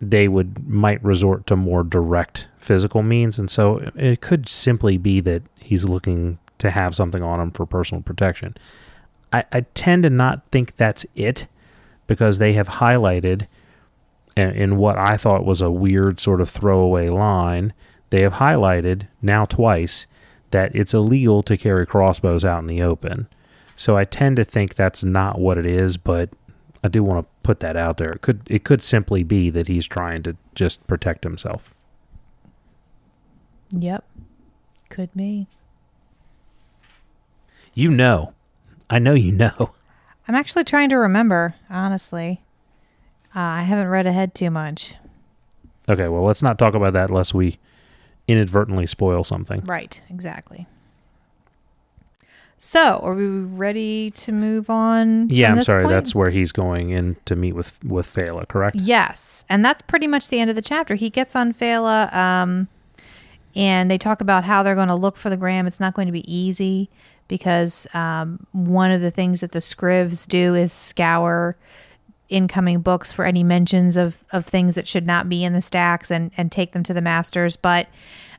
they would might resort to more direct physical means, and so it could simply be that he's looking to have something on him for personal protection. I, I tend to not think that's it because they have highlighted in, what I thought was a weird sort of throwaway line, they have highlighted now twice that it's illegal to carry crossbows out in the open. So I tend to think that's not what it is, but I do want to put that out there. It could it could simply be that he's trying to just protect himself. Yep. Could be. You know. I know you know. I'm actually trying to remember, honestly. Uh, I haven't read ahead too much. Okay, well, let's not talk about that unless we inadvertently spoil something. Right, exactly. So, are we ready to move on? Yeah, I'm sorry. point? That's where he's going in to meet with with Fela, correct? Yes, and that's pretty much the end of the chapter. He gets on Fela, um, and they talk about how they're going to look for the gram. It's not going to be easy because um, one of the things that the scrivs do is scour incoming books for any mentions of, of things that should not be in the stacks and, and take them to the masters. But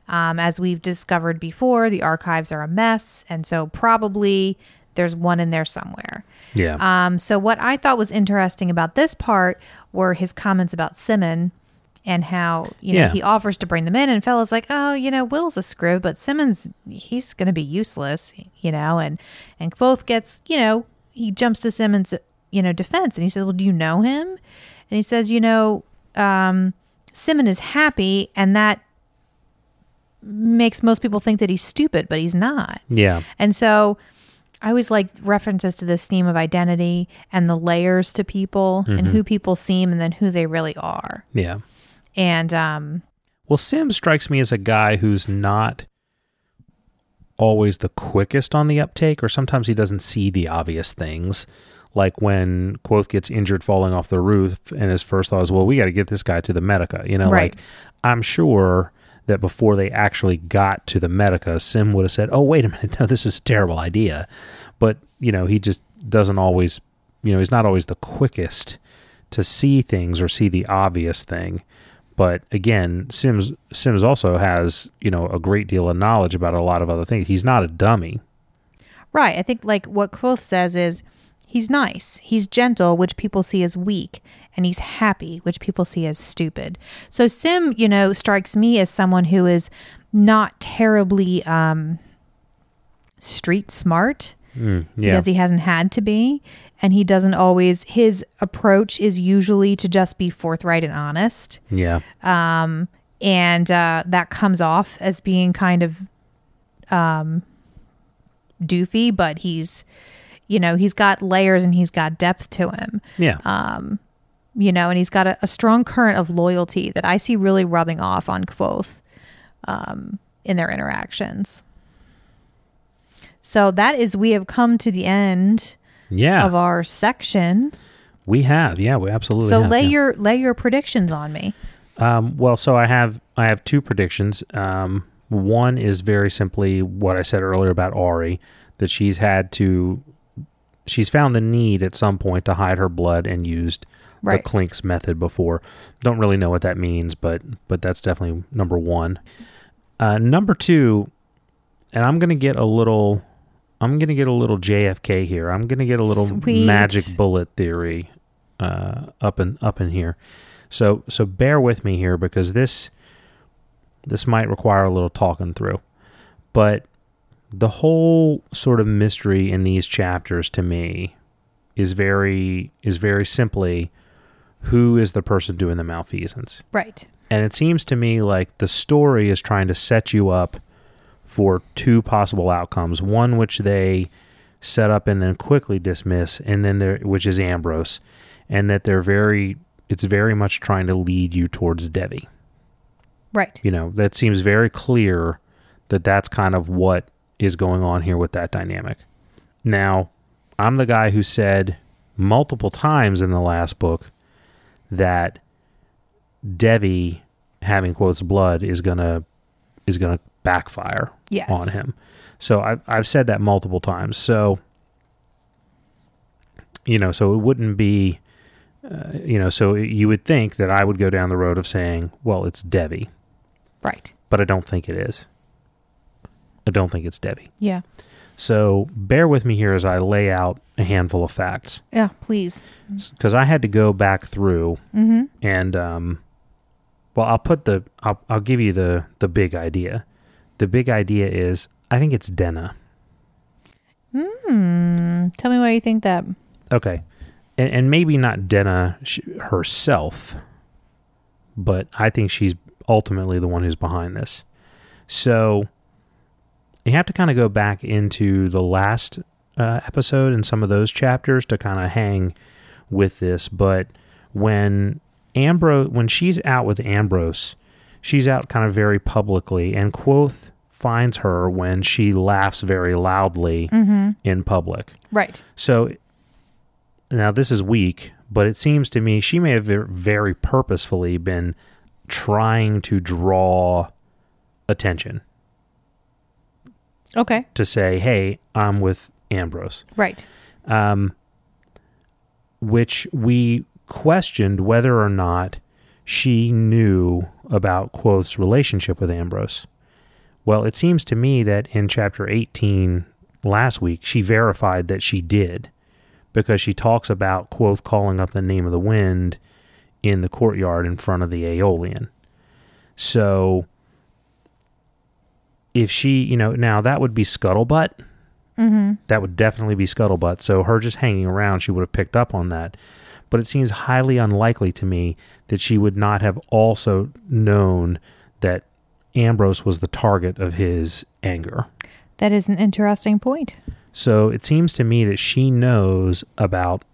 um, as we've discovered before, the archives are a mess, and so probably there's one in there somewhere. Yeah. Um, so what I thought was interesting about this part were his comments about Simmon and how you know Yeah. he offers to bring them in, and Fela's like, oh, you know, Will's a scriv, but Simmon's he's going to be useless, you know, and and Kvothe gets, you know, he jumps to Simmon's you know, defense. And he says, Well, do you know him? And he says, You know, um, Simmon is happy, and that makes most people think that he's stupid, but he's not. Yeah. And so I always like references to this theme of identity and the layers to people and who people seem and then who they really are. Yeah. And um, Well, Sim strikes me as a guy who's not always the quickest on the uptake, or sometimes he doesn't see the obvious things. Like when Kvothe gets injured falling off the roof, and his first thought is, well, we got to get this guy to the Medica. You know, Right. like I'm sure that before they actually got to the Medica, Sim would have said, oh, wait a minute, no, this is a terrible idea. But, you know, he just doesn't always, you know, he's not always the quickest to see things or see the obvious thing. But again, Sims Sims also has you know a great deal of knowledge about a lot of other things. He's not a dummy. right, I think like what Kvothe says is he's nice, he's gentle, which people see as weak, and he's happy, which people see as stupid. So Sim, you know, strikes me as someone who is not terribly um, street smart. Mm, yeah, because he hasn't had to be and he doesn't always his approach is usually to just be forthright and honest yeah, um and uh that comes off as being kind of um doofy but he's you know he's got layers and he's got depth to him yeah. um you know and he's got a, a strong current of loyalty that i see really rubbing off on Kvothe um in their interactions so that is we have come to the end yeah. of our section. we have. Yeah, we absolutely. So have, lay yeah. your lay your predictions on me. Um, well, so I have I have two predictions. Um, one is very simply what I said earlier about Auri, that she's had to, she's found the need at some point to hide her blood and used Right. the Clinks method before. Don't really know what that means, but but that's definitely number one. Uh, number two, and I'm gonna get a little, I'm gonna get a little JFK here. I'm gonna get a little Sweet. magic bullet theory uh, up and up in here. So so bear with me here because this this might require a little talking through. But the whole sort of mystery in these chapters to me is very is very simply who is the person doing the malfeasance. Right. And it seems to me like the story is trying to set you up for two possible outcomes. One which they set up and then quickly dismiss, and then there which is Ambrose, and that they're very it's very much trying to lead you towards Devi. Right. You know, that seems very clear that that's kind of what is going on here with that dynamic. Now, I'm the guy who said multiple times in the last book that Devi having Kvothe's blood is gonna is gonna backfire Yes. on him. So I've I've said that multiple times. So you know, so it wouldn't be, uh, you know, so you would think that I would go down the road of saying, well, it's Devi, Right. but I don't think it is. Don't think it's Devi. Yeah. So bear with me here as I lay out a handful of facts Yeah. Please. because I had to go back through Mm-hmm. and um, well, I'll put the I'll I'll give you the the big idea. The big idea is I think it's Denna. Hmm. Tell me why you think that. Okay, and, and maybe not Denna herself, but I think she's ultimately the one who's behind this. So you have to kind of go back into the last uh, episode and some of those chapters to kind of hang with this. But when Ambrose, when she's out with Ambrose, she's out kind of very publicly, and Kvothe finds her when she laughs very loudly Mm-hmm. in public. Right. So now this is weak, but it seems to me she may have very purposefully been trying to draw attention Okay. to say, "Hey, I'm with Ambrose," Right. um, which we questioned whether or not she knew about Kvothe's relationship with Ambrose. Well, it seems to me that in chapter 18 last week, she verified that she did because she talks about Quoth calling up the name of the wind in the courtyard in front of the Aeolian. So if she, you know, now that would be scuttlebutt Mm-hmm. That would definitely be scuttlebutt. So her just hanging around, she would have picked up on that. But it seems highly unlikely to me that she would not have also known that Ambrose was the target of his anger. That is an interesting point. So it seems to me that she knows about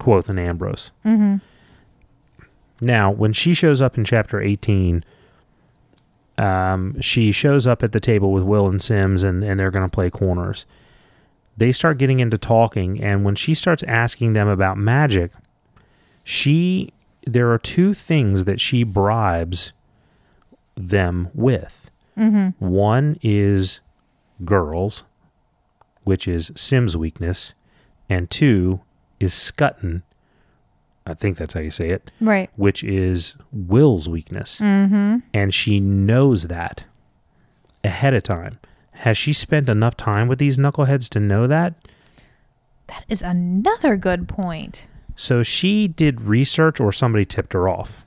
Kvothe and Ambrose. Mm-hmm. Now, when she shows up in chapter 18, um, she shows up at the table with Will and Sims, and, and they're going to play corners. They start getting into talking, and when she starts asking them about magic, she there are two things that she bribes them with. Mm-hmm. One is girls, which is Sim's weakness, and two is Scutton. I think that's how you say it Right. which is Will's weakness. Mm-hmm. And she knows that ahead of time. Has she spent enough time with these knuckleheads to know that? That is another good point. So she did research or somebody tipped her off.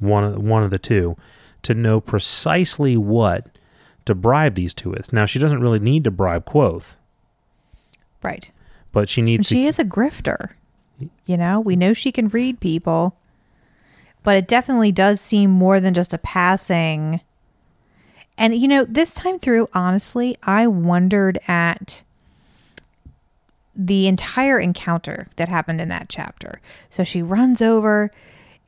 One of one of the two to know precisely what to bribe these two with. Now she doesn't really need to bribe Kvothe, Right. but she needs she to is a grifter. You know, we know she can read people, but it definitely does seem more than just a passing. And, you know, this time through, honestly, I wondered at the entire encounter that happened in that chapter. So she runs over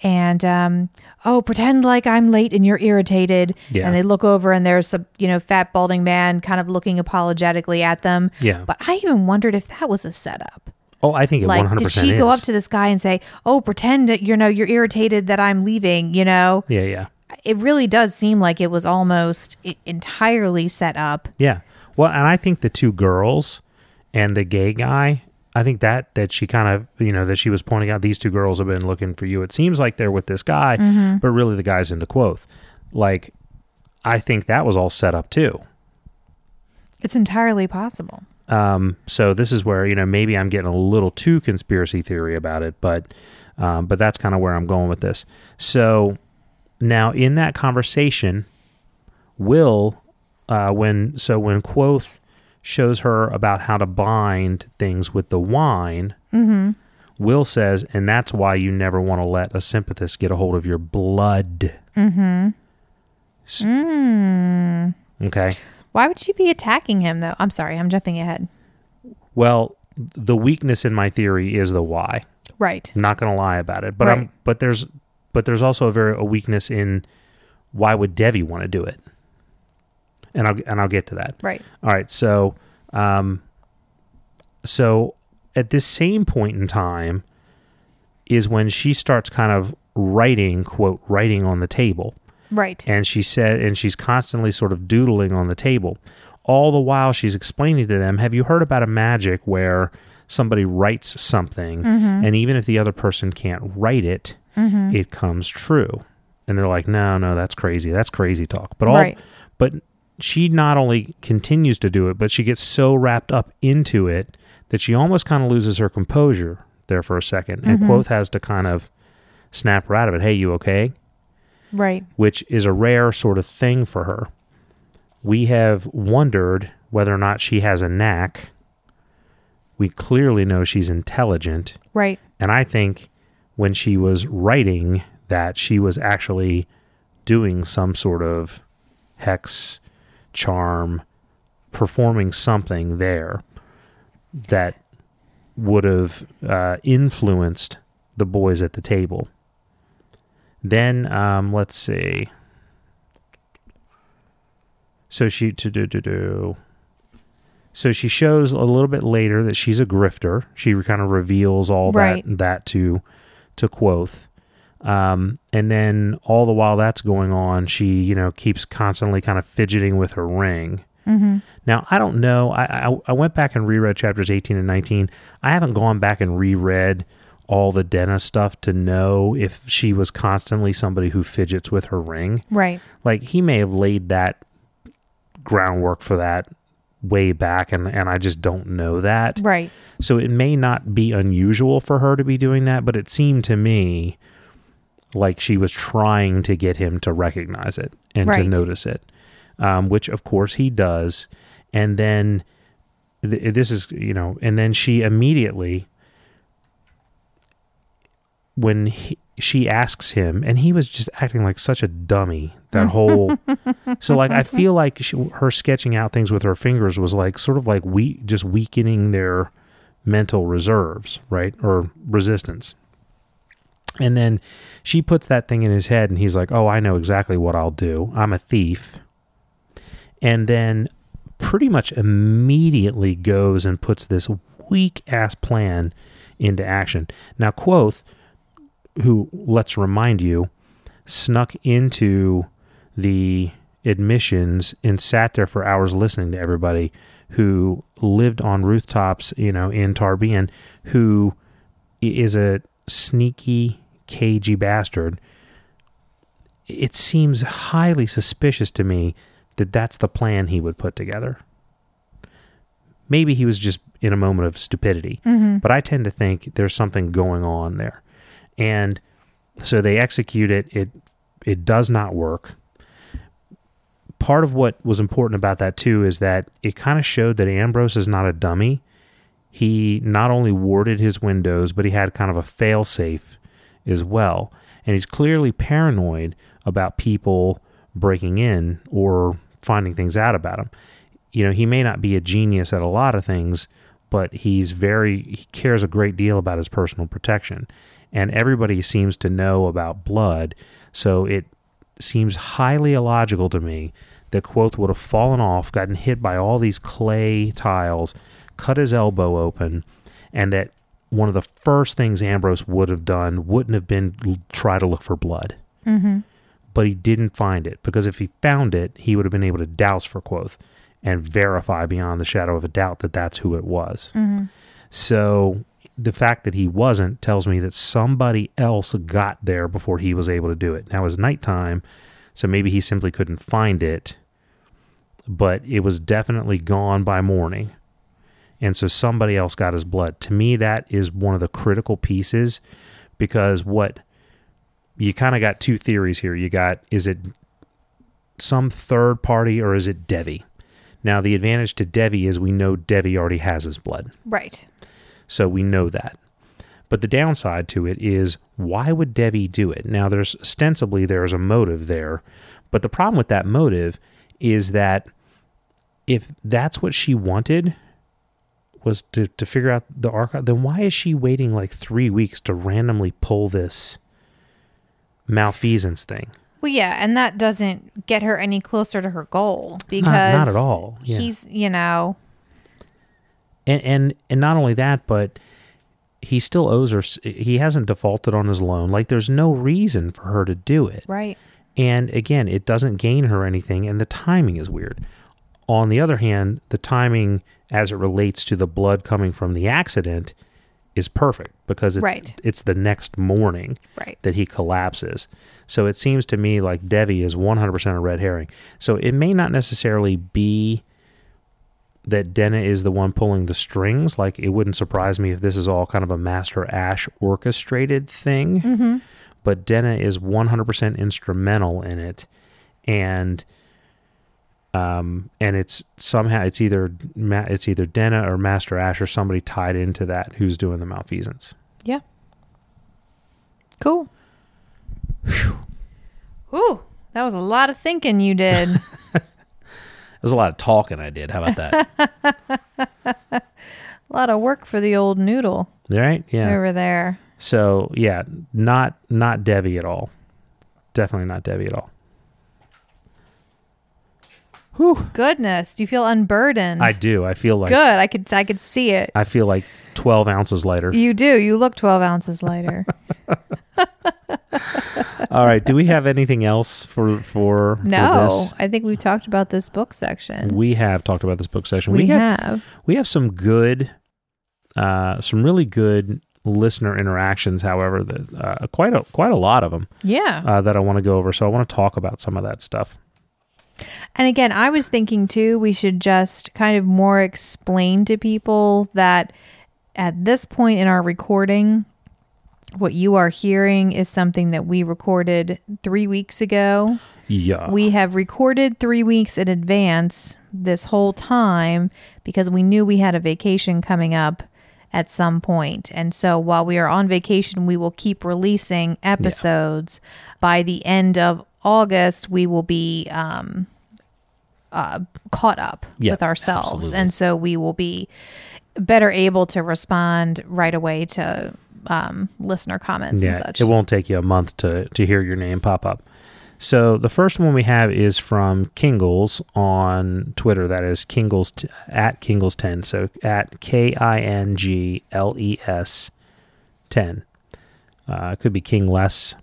and, um, oh, pretend like I'm late and you're irritated. Yeah. And they look over and there's a, you know, fat, balding man kind of looking apologetically at them. Yeah. But I even wondered if that was a setup. Oh, I think it Like, 100% did she is. go up to this guy and say, "Oh, pretend that you know you're irritated that I'm leaving"? You know, Yeah, yeah. it really does seem like it was almost entirely set up. Yeah. Well, and I think the two girls and the gay guy, I think that that she kind of, you know, that she was pointing out these two girls have been looking for you. It seems like they're with this guy, Mm-hmm. but really the guy's into Kvothe. Like I think that was all set up too. It's entirely possible. Um, so this is where, you know, maybe I'm getting a little too conspiracy theory about it, but um, but that's kind of where I'm going with this. So now in that conversation, Will uh, when so when Kvothe shows her about how to bind things with the wine, Mm-hmm. Will says, and that's why you never want to let a sympathist get a hold of your blood. Mm-hmm. S- Mm. Okay. Why would she be attacking him though? I'm sorry, I'm jumping ahead. Well, the weakness in my theory is the why. Right. I'm not going to lie about it, but I'm Right. but there's but there's also a very a weakness in why would Devi want to do it, and I'll and I'll get to that. Right. All right, so um, so at this same point in time is when she starts kind of writing quote writing on the table Right. and she said and she's constantly sort of doodling on the table all the while she's explaining to them have you heard about a magic where somebody writes something and even if the other person can't write it Mm-hmm. it comes true and they're like no no that's crazy that's crazy talk but all Right. but she not only continues to do it but she gets so wrapped up into it that she almost kind of loses her composure there for a 2nd and Mhm. Kvothe has to kind of snap her out of it hey you okay Right. which is a rare sort of thing for her. We have wondered whether or not she has a knack. We clearly know she's intelligent. Right. And I think when she was writing that, she was actually doing some sort of hex, charm, performing something there that would have uh, influenced the boys at the table. Then um, let's see. So she to do to do. So she shows a little bit later that she's a grifter. She kind of reveals all Right. that that to to Kvothe. Um, and then all the while that's going on, she you know keeps constantly kind of fidgeting with her ring. Mm-hmm. Now I don't know. I, I I went back and reread chapters eighteen and nineteen. I haven't gone back and reread all the dentist stuff to know if she was constantly somebody who fidgets with her ring. Right. Like he may have laid that groundwork for that way back, and and I just don't know that. Right. So it may not be unusual for her to be doing that, but it seemed to me like she was trying to get him to recognize it and to notice it, um, which of course he does. And then th- this is you know, and then she immediately when he, she asks him, and he was just acting like such a dummy. That whole, so like I feel like she, her sketching out things with her fingers was like sort of like we just weakening their mental reserves, right, or resistance. And then she puts that thing in his head, and he's like, "Oh, I know exactly what I'll do. I'm a thief." And then, pretty much immediately goes and puts this weak ass plan into action. Now, Kvothe who, let's remind you, snuck into the admissions and sat there for hours listening to everybody who lived on rooftops, you know, in Tarbean, who is a sneaky, cagey bastard. It seems highly suspicious to me that that's the plan he would put together. Maybe he was just in a moment of stupidity, mm-hmm. but I tend to think there's something going on there and so they execute it. It it does not work. Part of what was important about that too is that it kind of showed that ambrose is not a dummy. He not only warded his windows but he had kind of a fail safe as well. And he's clearly paranoid about people breaking in or finding things out about him. You know he may not be a genius at a lot of things but he's very he cares a great deal about his personal protection and everybody seems to know about blood so it seems highly illogical to me that Kvothe would have fallen off gotten hit by all these clay tiles cut his elbow open and that one of the first things Ambrose would have done wouldn't have been try to look for blood Mm-hmm. but he didn't find it because if he found it, he would have been able to douse for Kvothe and verify beyond the shadow of a doubt that that's who it was. Mm-hmm. So the fact that he wasn't tells me that somebody else got there before he was able to do it. Now it was nighttime, so maybe he simply couldn't find it, but it was definitely gone by morning. And so somebody else got his blood. To me, that is one of the critical pieces because what you kind of got two theories here. You got is it some third party or is it Devi? Now, the advantage to Devi is we know Devi already has his blood. Right. So we know that. But the downside to it is why would Devi do it? Now there's ostensibly there's a motive there, but the problem with that motive is that if that's what she wanted was to, to figure out the archive, then why is she waiting like three weeks to randomly pull this malfeasance thing? Well, yeah, and that doesn't get her any closer to her goal because not at all, yeah. He's, you know, and and and not only that, but he still owes her. He hasn't defaulted on his loan. Like there's no reason for her to do it. right. And again, it doesn't gain her anything, and the timing is weird. On the other hand, the timing as it relates to the blood coming from the accident is perfect because it's Right. it's the next morning Right. that he collapses. So it seems to me like Devi is 100% a red herring. So it may not necessarily be that Denna is the one pulling the strings. Like it wouldn't surprise me if this is all kind of a Master Ash orchestrated thing. Mm-hmm. But Denna is 100% instrumental in it, and um, and it's somehow it's either Ma- it's either Denna or Master Ash or somebody tied into that who's doing the malfeasance. Yeah. Cool. Whew. That was a lot of thinking you did. There's a lot of talking I did. How about that? a lot of work for the old noodle right? Yeah. over there. So yeah, not not Devi at all. Definitely not Devi at all. Whew. Goodness, do you feel unburdened? I do. I feel like Good. I could I could see it. I feel like twelve ounces lighter. You do. You look 12 ounces lighter. all right. Do we have anything else for for, no, for I think we've talked about this book section. We have talked about this book session. We, have have. we have some good, uh, some really good listener interactions. However, that uh, quite a quite a lot of them Yeah. uh, that I want to go over. So I want to talk about some of that stuff. And again, I was thinking too, we should just kind of more explain to people that at this point in our recording, what you are hearing is something that we recorded three weeks ago. Yeah. We have recorded three weeks in advance this whole time because we knew we had a vacation coming up at some point. And so while we are on vacation, we will keep releasing episodes. By the end of August, we will be um, uh, caught up Yeah, with ourselves. absolutely. And so we will be better able to respond right away to um, listener comments and yeah, such. it won't take you a month to to hear your name pop up. So the first one we have is from Kingles on Twitter. That is Kingles t- at Kingles ten. So at K I N G L E S ten. Uh, it could be King Less.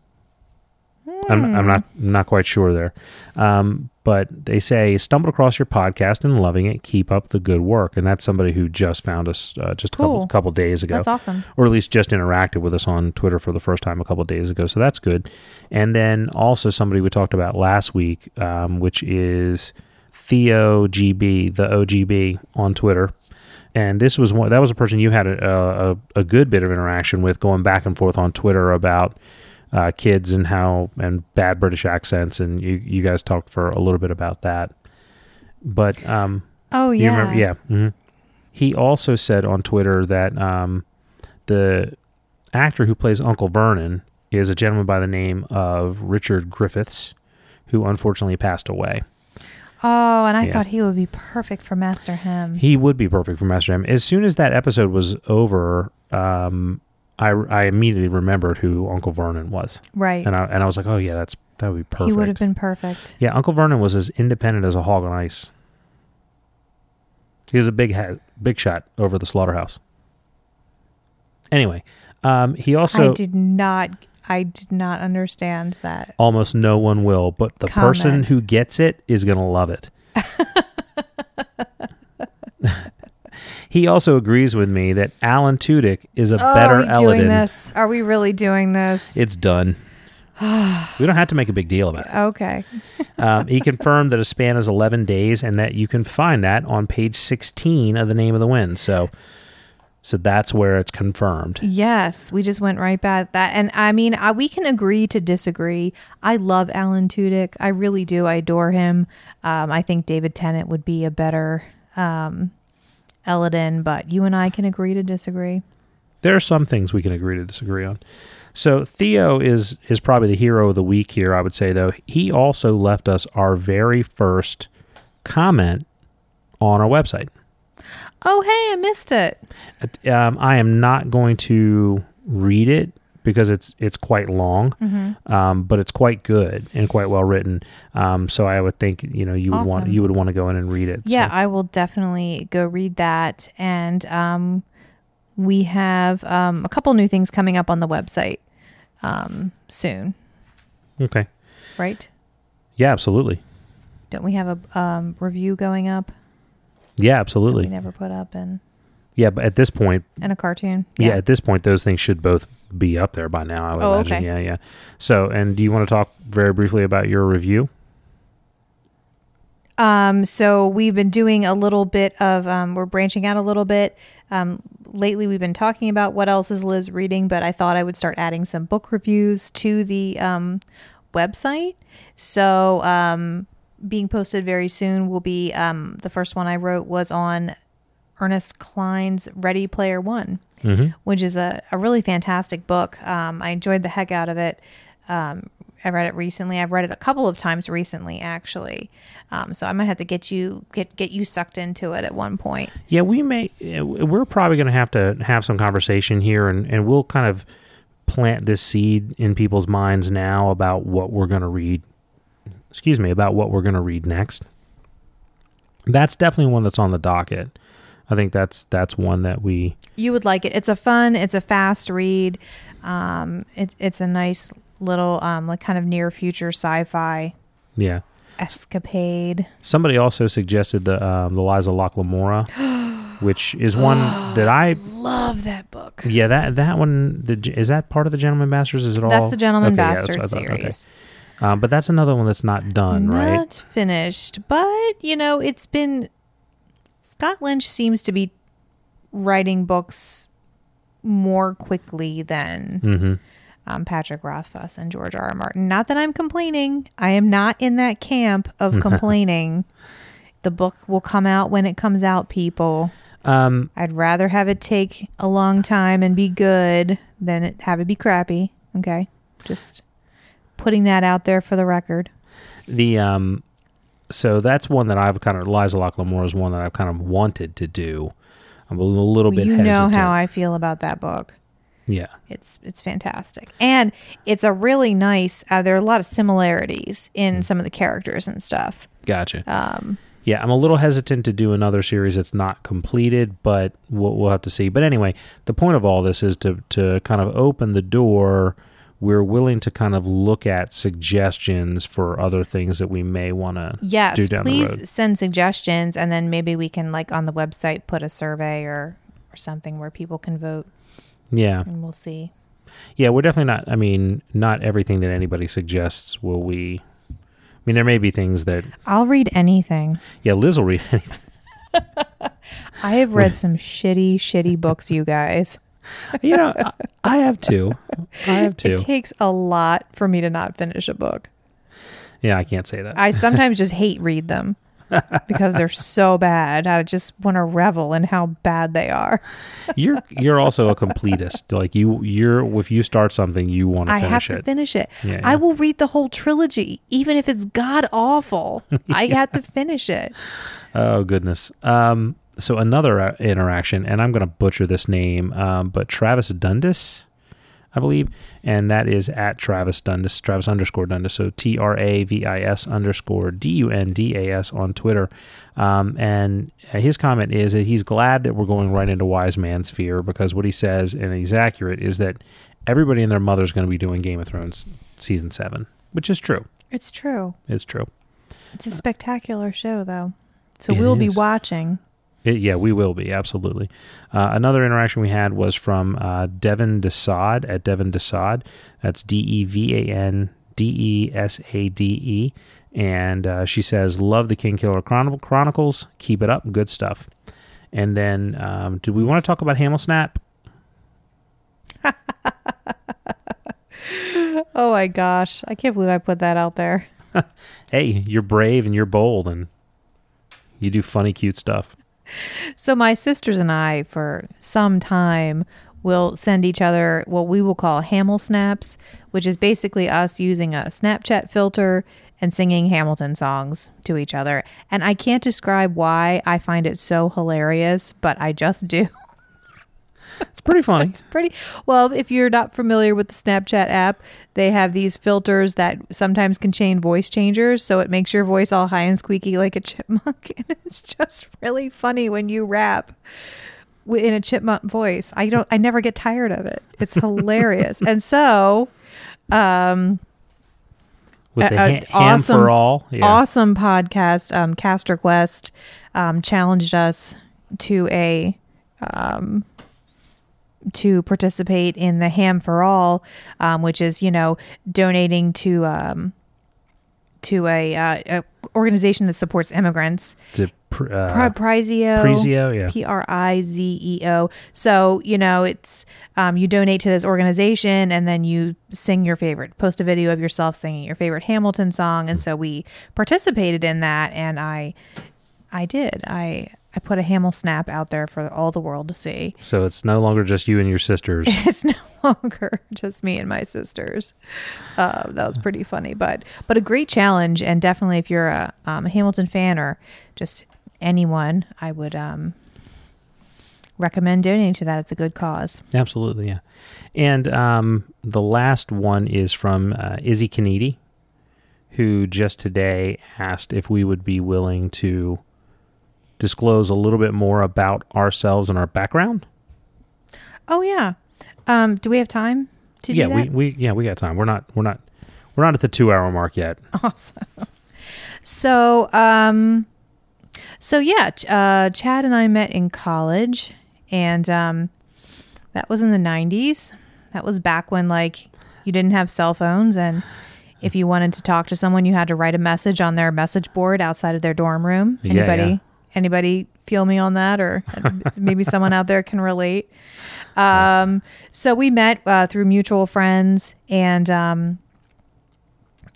I'm, I'm not I'm not quite sure there, um, but they say stumbled across your podcast and loving it. Keep up the good work, and that's somebody who just found us uh, just a couple Cool. couple days ago That's awesome. or at least just interacted with us on Twitter for the first time a couple days ago. So that's good. And then also somebody we talked about last week, um, which is Theo GB, the OGB on Twitter. And this was one that was a person you had a, a, a good bit of interaction with, going back and forth on Twitter about uh, kids and how and bad British accents, and you you guys talked for a little bit about that. But um, Oh, you yeah. remember? Yeah. hmm He also said on Twitter that um, the actor who plays Uncle Vernon is a gentleman by the name of Richard Griffiths, who unfortunately passed away. Oh, and I Yeah. thought he would be perfect for Master Hemme. He would be perfect for Master Hemme. As soon as that episode was over, um, I, I immediately remembered who Uncle Vernon was, right. and I and I was like, oh yeah, that's that would be perfect. He would have been perfect. Yeah, Uncle Vernon was as independent as a hog on ice. He was a big ha- big shot over the slaughterhouse. Anyway, um, he also I did not. I did not understand that. almost no one will, but the person who gets it is going to love it. he also agrees with me that Alan Tudyk is a oh, better are we doing this? Are we really doing this? It's done. we don't have to make a big deal about it. Okay. Um, he confirmed that a span is 11 days and that you can find that on page 16 of the Name of the Wind. So, so that's where it's confirmed. Yes, we just went right back that. And I mean, I, we can agree to disagree. I love Alan Tudyk. I really do. I adore him. Um, I think David Tennant would be a better um, Elodin, but you and I can agree to disagree. There are some things we can agree to disagree on. So Theo is is probably the hero of the week here. I would say though he also left us our very first comment on our website. Oh, hey, I missed it. Um, I am not going to read it because it's it's quite long, Mm-hmm. um, but it's quite good and quite well written. Um, so I would think you know you would want you would want to go in and read it. Yeah, So- I will definitely go read that. And um, we have um, a couple new things coming up on the website um, soon, okay. right? Yeah, absolutely. Don't we have a um, review going up? Yeah, absolutely. We never put up and Yeah, but at this point, and a cartoon. yeah. at this point, those things should both be up there by now. I would Oh, imagine. okay. Yeah, yeah. So, and do you want to talk very briefly about your review? Um, so we've been doing a little bit of um, we're branching out a little bit. Um, lately, we've been talking about what else is Liz reading, but I thought I would start adding some book reviews to the um, website. So um, being posted very soon will be um, the first one I wrote was on Ernest Cline's Ready Player One Mm-hmm. which is a, a really fantastic book. Um, I enjoyed the heck out of it. Um, I read it recently. I've read it a couple of times recently, actually. Um, so I might have to get you get get you sucked into it at one point. Yeah, we may. We're probably going to have to have some conversation here, and and we'll kind of plant this seed in people's minds now about what we're going to read. Excuse me, about what we're going to read next. That's definitely one that's on the docket. I think that's that's one that we You would like it. It's a fun. It's a fast read. Um, it's it's a nice little um, like kind of near future sci-fi yeah. escapade. Somebody also suggested the um, the Lies of Locke Lamora, which is one that I Love that book. yeah that that one the, is that part of the Gentleman Masters? Is it all? That's the Gentleman Okay, yeah, that's Bastard what I. Okay. series. Um, but that's another one that's not done, right? Not finished, but you know, it's been Scott Lynch seems to be writing books more quickly than Mm-hmm. um, Patrick Rothfuss and George R. R. Martin. Not that I'm complaining. I am not in that camp of complaining. The book will come out when it comes out, people. Um, I'd rather have it take a long time and be good than it have it be crappy. Okay. Just putting that out there for the record. the um, so that's one that I've kind of Lies of Locke Lamora is one that I've kind of wanted to do. I'm a little, little bit you hesitant. know how I feel about that book. yeah, It's it's fantastic, and it's a really nice. Uh, there are a lot of similarities in some of the characters and stuff. gotcha. Um, Yeah, I'm a little hesitant to do another series that's not completed, but we'll, we'll have to see. But anyway, the point of all this is to to kind of open the door. We're willing to kind of look at suggestions for other things that we may want to yes, do down the road. please send suggestions, and then maybe we can like on the website put a survey or or something where people can vote, Yeah, and we'll see. yeah, we're definitely not. I mean, not everything that anybody suggests will we. I mean, there may be things that I'll read anything. yeah, Liz will read anything. I have read some shitty, shitty books, you guys. You know, I, I have two. I have two. It takes a lot for me to not finish a book. Yeah, I can't say that. I sometimes just hate read them because they're so bad. I just want to revel in how bad they are. you're you're also a completist. Like you, you're if you start something, you want to I finish have to it. finish it. Yeah, I yeah. will read the whole trilogy, even if it's god awful. I have to finish it. Oh goodness. Um, so another uh, interaction, and I'm going to butcher this name, um, but Travis Dundas, I believe, and that is at Travis Dundas, Travis underscore Dundas. So T R A V I S underscore D U N D A S on Twitter. Um, and his comment is that he's glad that we're going right into Wise Man's Fear because what he says, and he's accurate, is that everybody and their mother is going to be doing Game of Thrones season seven, which is true. It's true. It's true. It's a spectacular show, though. So It we'll be watching. It, yeah, we will be absolutely. Uh, another interaction we had was from uh, Devin Desad at Devin Desad. That's D E V A N D E S A D E, and uh, she says, "Love the Kingkiller Chron- Chronicles. Keep it up. Good stuff." And then, um, do we want to talk about Hamel Snap? Oh my gosh. I can't believe I put that out there. Hey, you're brave and you're bold, and you do funny, cute stuff. So my sisters and I, for some time, will send each other what we will call Hamel snaps, which is basically us using a Snapchat filter and singing Hamilton songs to each other. And I can't describe why I find it so hilarious, but I just do. It's pretty funny. It's pretty well. If you're not familiar with the Snapchat app, they have these filters that sometimes contain voice changers, so it makes your voice all high and squeaky like a chipmunk, and it's just really funny when you rap in a chipmunk voice. I don't. I never get tired of it. It's hilarious, and so. Um, With the hand awesome- for all. Yeah. awesome podcast. Um, Caster Quest um, challenged us to a um, to participate in the Ham for All, um, which is you know donating to um, to a, uh, a organization that supports immigrants. It pr- uh, Pri- Prizeo. Prizio, yeah. P R I Z E O. So, you know, it's um, you donate to this organization and then you sing your favorite, post a video of yourself singing your favorite Hamilton song. And so we participated in that and I I did. I I put a Hamel snap out there for all the world to see. So it's no longer just you and your sisters. It's no longer just me and my sisters. Uh, that was pretty funny, but but a great challenge, and definitely if you're a, um, a Hamilton fan or just anyone, I would um, recommend donating to that. It's a good cause. Absolutely, yeah. And um, the last one is from uh, Izzy Kennedy, who just today asked if we would be willing to disclose a little bit more about ourselves and our background. Oh yeah. Um, do we have time to yeah, do we, we yeah we got time. We're not we're not we're not at the two hour mark yet. awesome. So, um, so yeah, uh, Chad and I met in college, and um, that was in the '90s. That was back when like you didn't have cell phones, and if you wanted to talk to someone, you had to write a message on their message board outside of their dorm room. Yeah, Anybody? yeah. Anybody feel me on that, or maybe someone out there can relate? Um, so we met uh, through mutual friends, and um,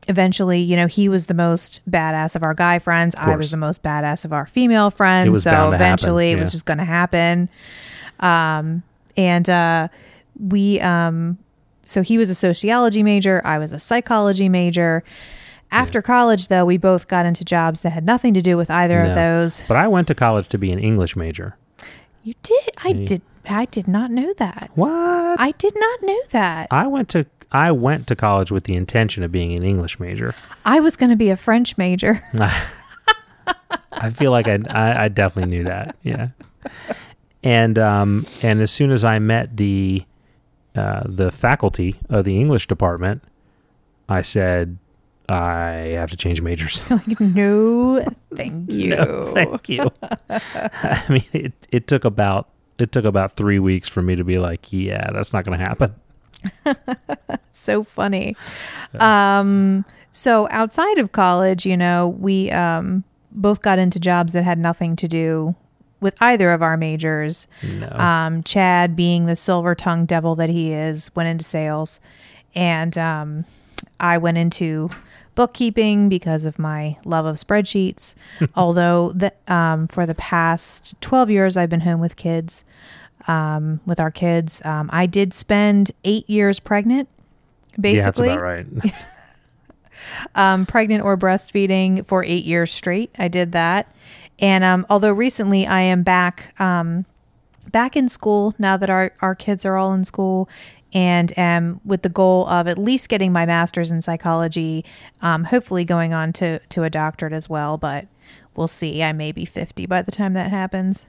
eventually, you know, he was the most badass of our guy friends. I was the most badass of our female friends. So bound to happen, eventually, it was just going to happen. Um, and uh, we, um, so he was a sociology major. I was a psychology major. After college, though, we both got into jobs that had nothing to do with either No. of those. But I went to college to be an English major. You did? I Yeah. did. I did not know that. What? I did not know that. I went to I went to college with the intention of being an English major. I was going to be a French major. I feel like I, I I definitely knew that. Yeah. And um and as soon as I met the uh, the faculty of the English department, I said I have to change majors. like, no, thank you. No, thank you. I mean, it, it took about it took about three weeks for me to be like, yeah, that's not going to happen. so funny. Um, so outside of college, you know, we um, both got into jobs that had nothing to do with either of our majors. No, Um, Chad, being the silver tongued devil that he is, went into sales, and um, I went into bookkeeping because of my love of spreadsheets. Although that um, for the past twelve years, I've been home with kids, um, with our kids. Um, I did spend eight years pregnant, basically yeah, that's about right. um, pregnant or breastfeeding for eight years straight. I did that, and um, although recently I am back um, back in school now that our our kids are all in school, and am with the goal of at least getting my master's in psychology, um, hopefully going on to to a doctorate as well. But we'll see. I may be fifty by the time that happens.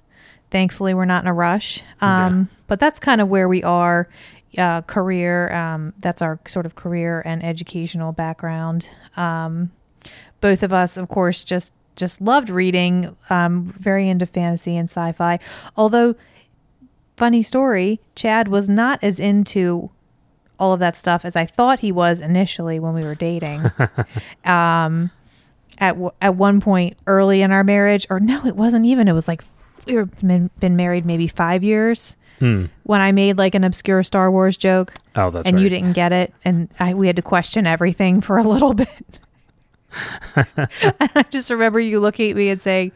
Thankfully, we're not in a rush. Um, But that's kind of where we are. Uh, career. Um, that's our sort of career and educational background. Um, both of us, of course, just just loved reading. Um, very into fantasy and sci-fi. Although, funny story, Chad was not as into all of that stuff as I thought he was initially when we were dating. um, at w- at one point early in our marriage, or no, it wasn't even. It was like we were been, been married maybe five years Hmm. when I made like an obscure Star Wars joke Oh, that's and right. you didn't get it, and I we had to question everything for a little bit. and I just remember you looking at me and saying,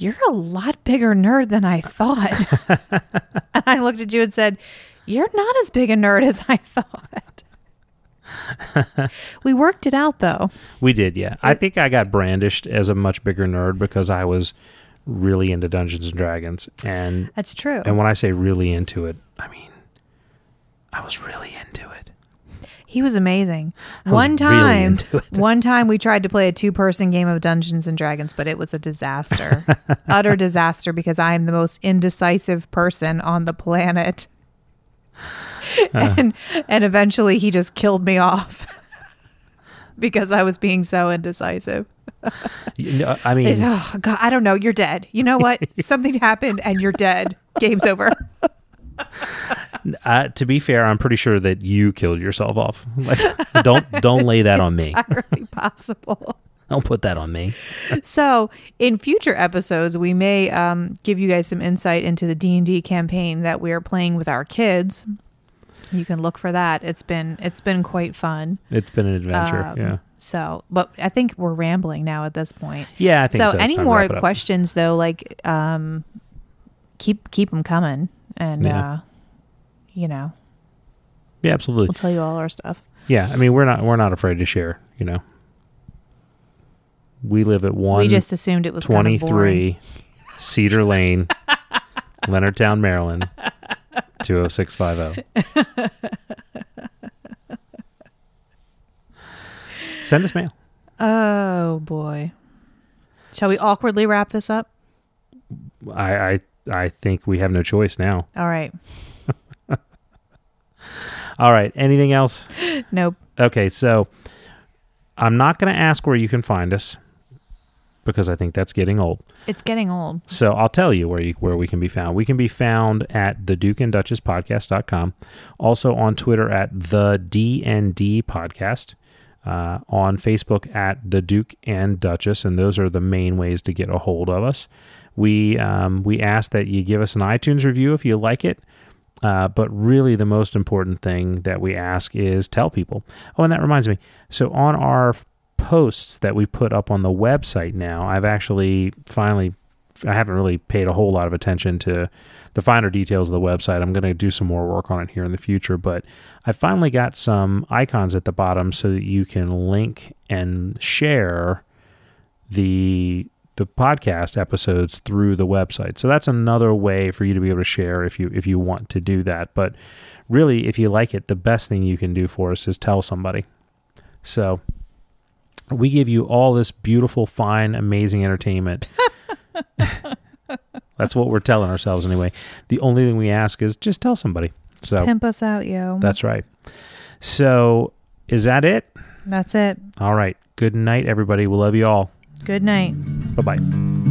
"You're a lot bigger nerd than I thought." and I looked at you and said, "You're not as big a nerd as I thought." we worked it out though. We did, yeah. I think I got brandished as a much bigger nerd because I was really into Dungeons and Dragons, and That's true. and when I say really into it, I mean I was really into it. He was amazing. Was one really time, it. one time we tried to play a two-person game of Dungeons and Dragons, but it was a disaster, utter disaster because I am the most indecisive person on the planet. Uh. and and eventually he just killed me off because I was being so indecisive. You know, I mean, oh God, I don't know. You're dead. You know what? Something happened and you're dead. Game's over. uh, to be fair, I'm pretty sure that you killed yourself off. Like, don't don't lay that on me. Entirely possible. Don't put that on me. So, in future episodes, we may um, give you guys some insight into the D and D campaign that we are playing with our kids. You can look for that. It's been it's been quite fun. It's been an adventure. Um, yeah, So, but I think we're rambling now at this point. yeah. I think so. So, any more wrap it up. questions though? Like, um, keep keep them coming, and Yeah. uh, you know, Yeah, absolutely. we'll tell you all our stuff. Yeah, I mean, we're not we're not afraid to share. You know, we live at one we just assumed it was twenty three Cedar Lane, Leonardtown, Maryland, two zero six five zero. Send us mail. Oh boy, shall we awkwardly wrap this up? I, I I think we have no choice now. All right. All right. Anything else? Nope. Okay, so I'm not going to ask where you can find us because I think that's getting old. It's getting old. So I'll tell you where you, where we can be found. We can be found at the Duke and Duchess podcast.com. Also on Twitter at the DND podcast. Uh, on Facebook at the Duke and Duchess, and those are the main ways to get a hold of us. We um, we ask that you give us an iTunes review if you like it, Uh, but really, the most important thing that we ask is tell people. Oh, and that reminds me. So, on our posts that we put up on the website now, I've actually finally, I haven't really paid a whole lot of attention to the finer details of the website. I'm going to do some more work on it here in the future, but I finally got some icons at the bottom so that you can link and share the the podcast episodes through the website. So that's another way for you to be able to share if you if you want to do that. But really, if you like it, the best thing you can do for us is tell somebody. So we give you all this beautiful, fine, amazing entertainment. that's what we're telling ourselves anyway. The only thing we ask is just tell somebody. So Pimp us out, yo. that's right. So is that it? That's it. All right. Good night, everybody. We love you all. Good night. Bye bye.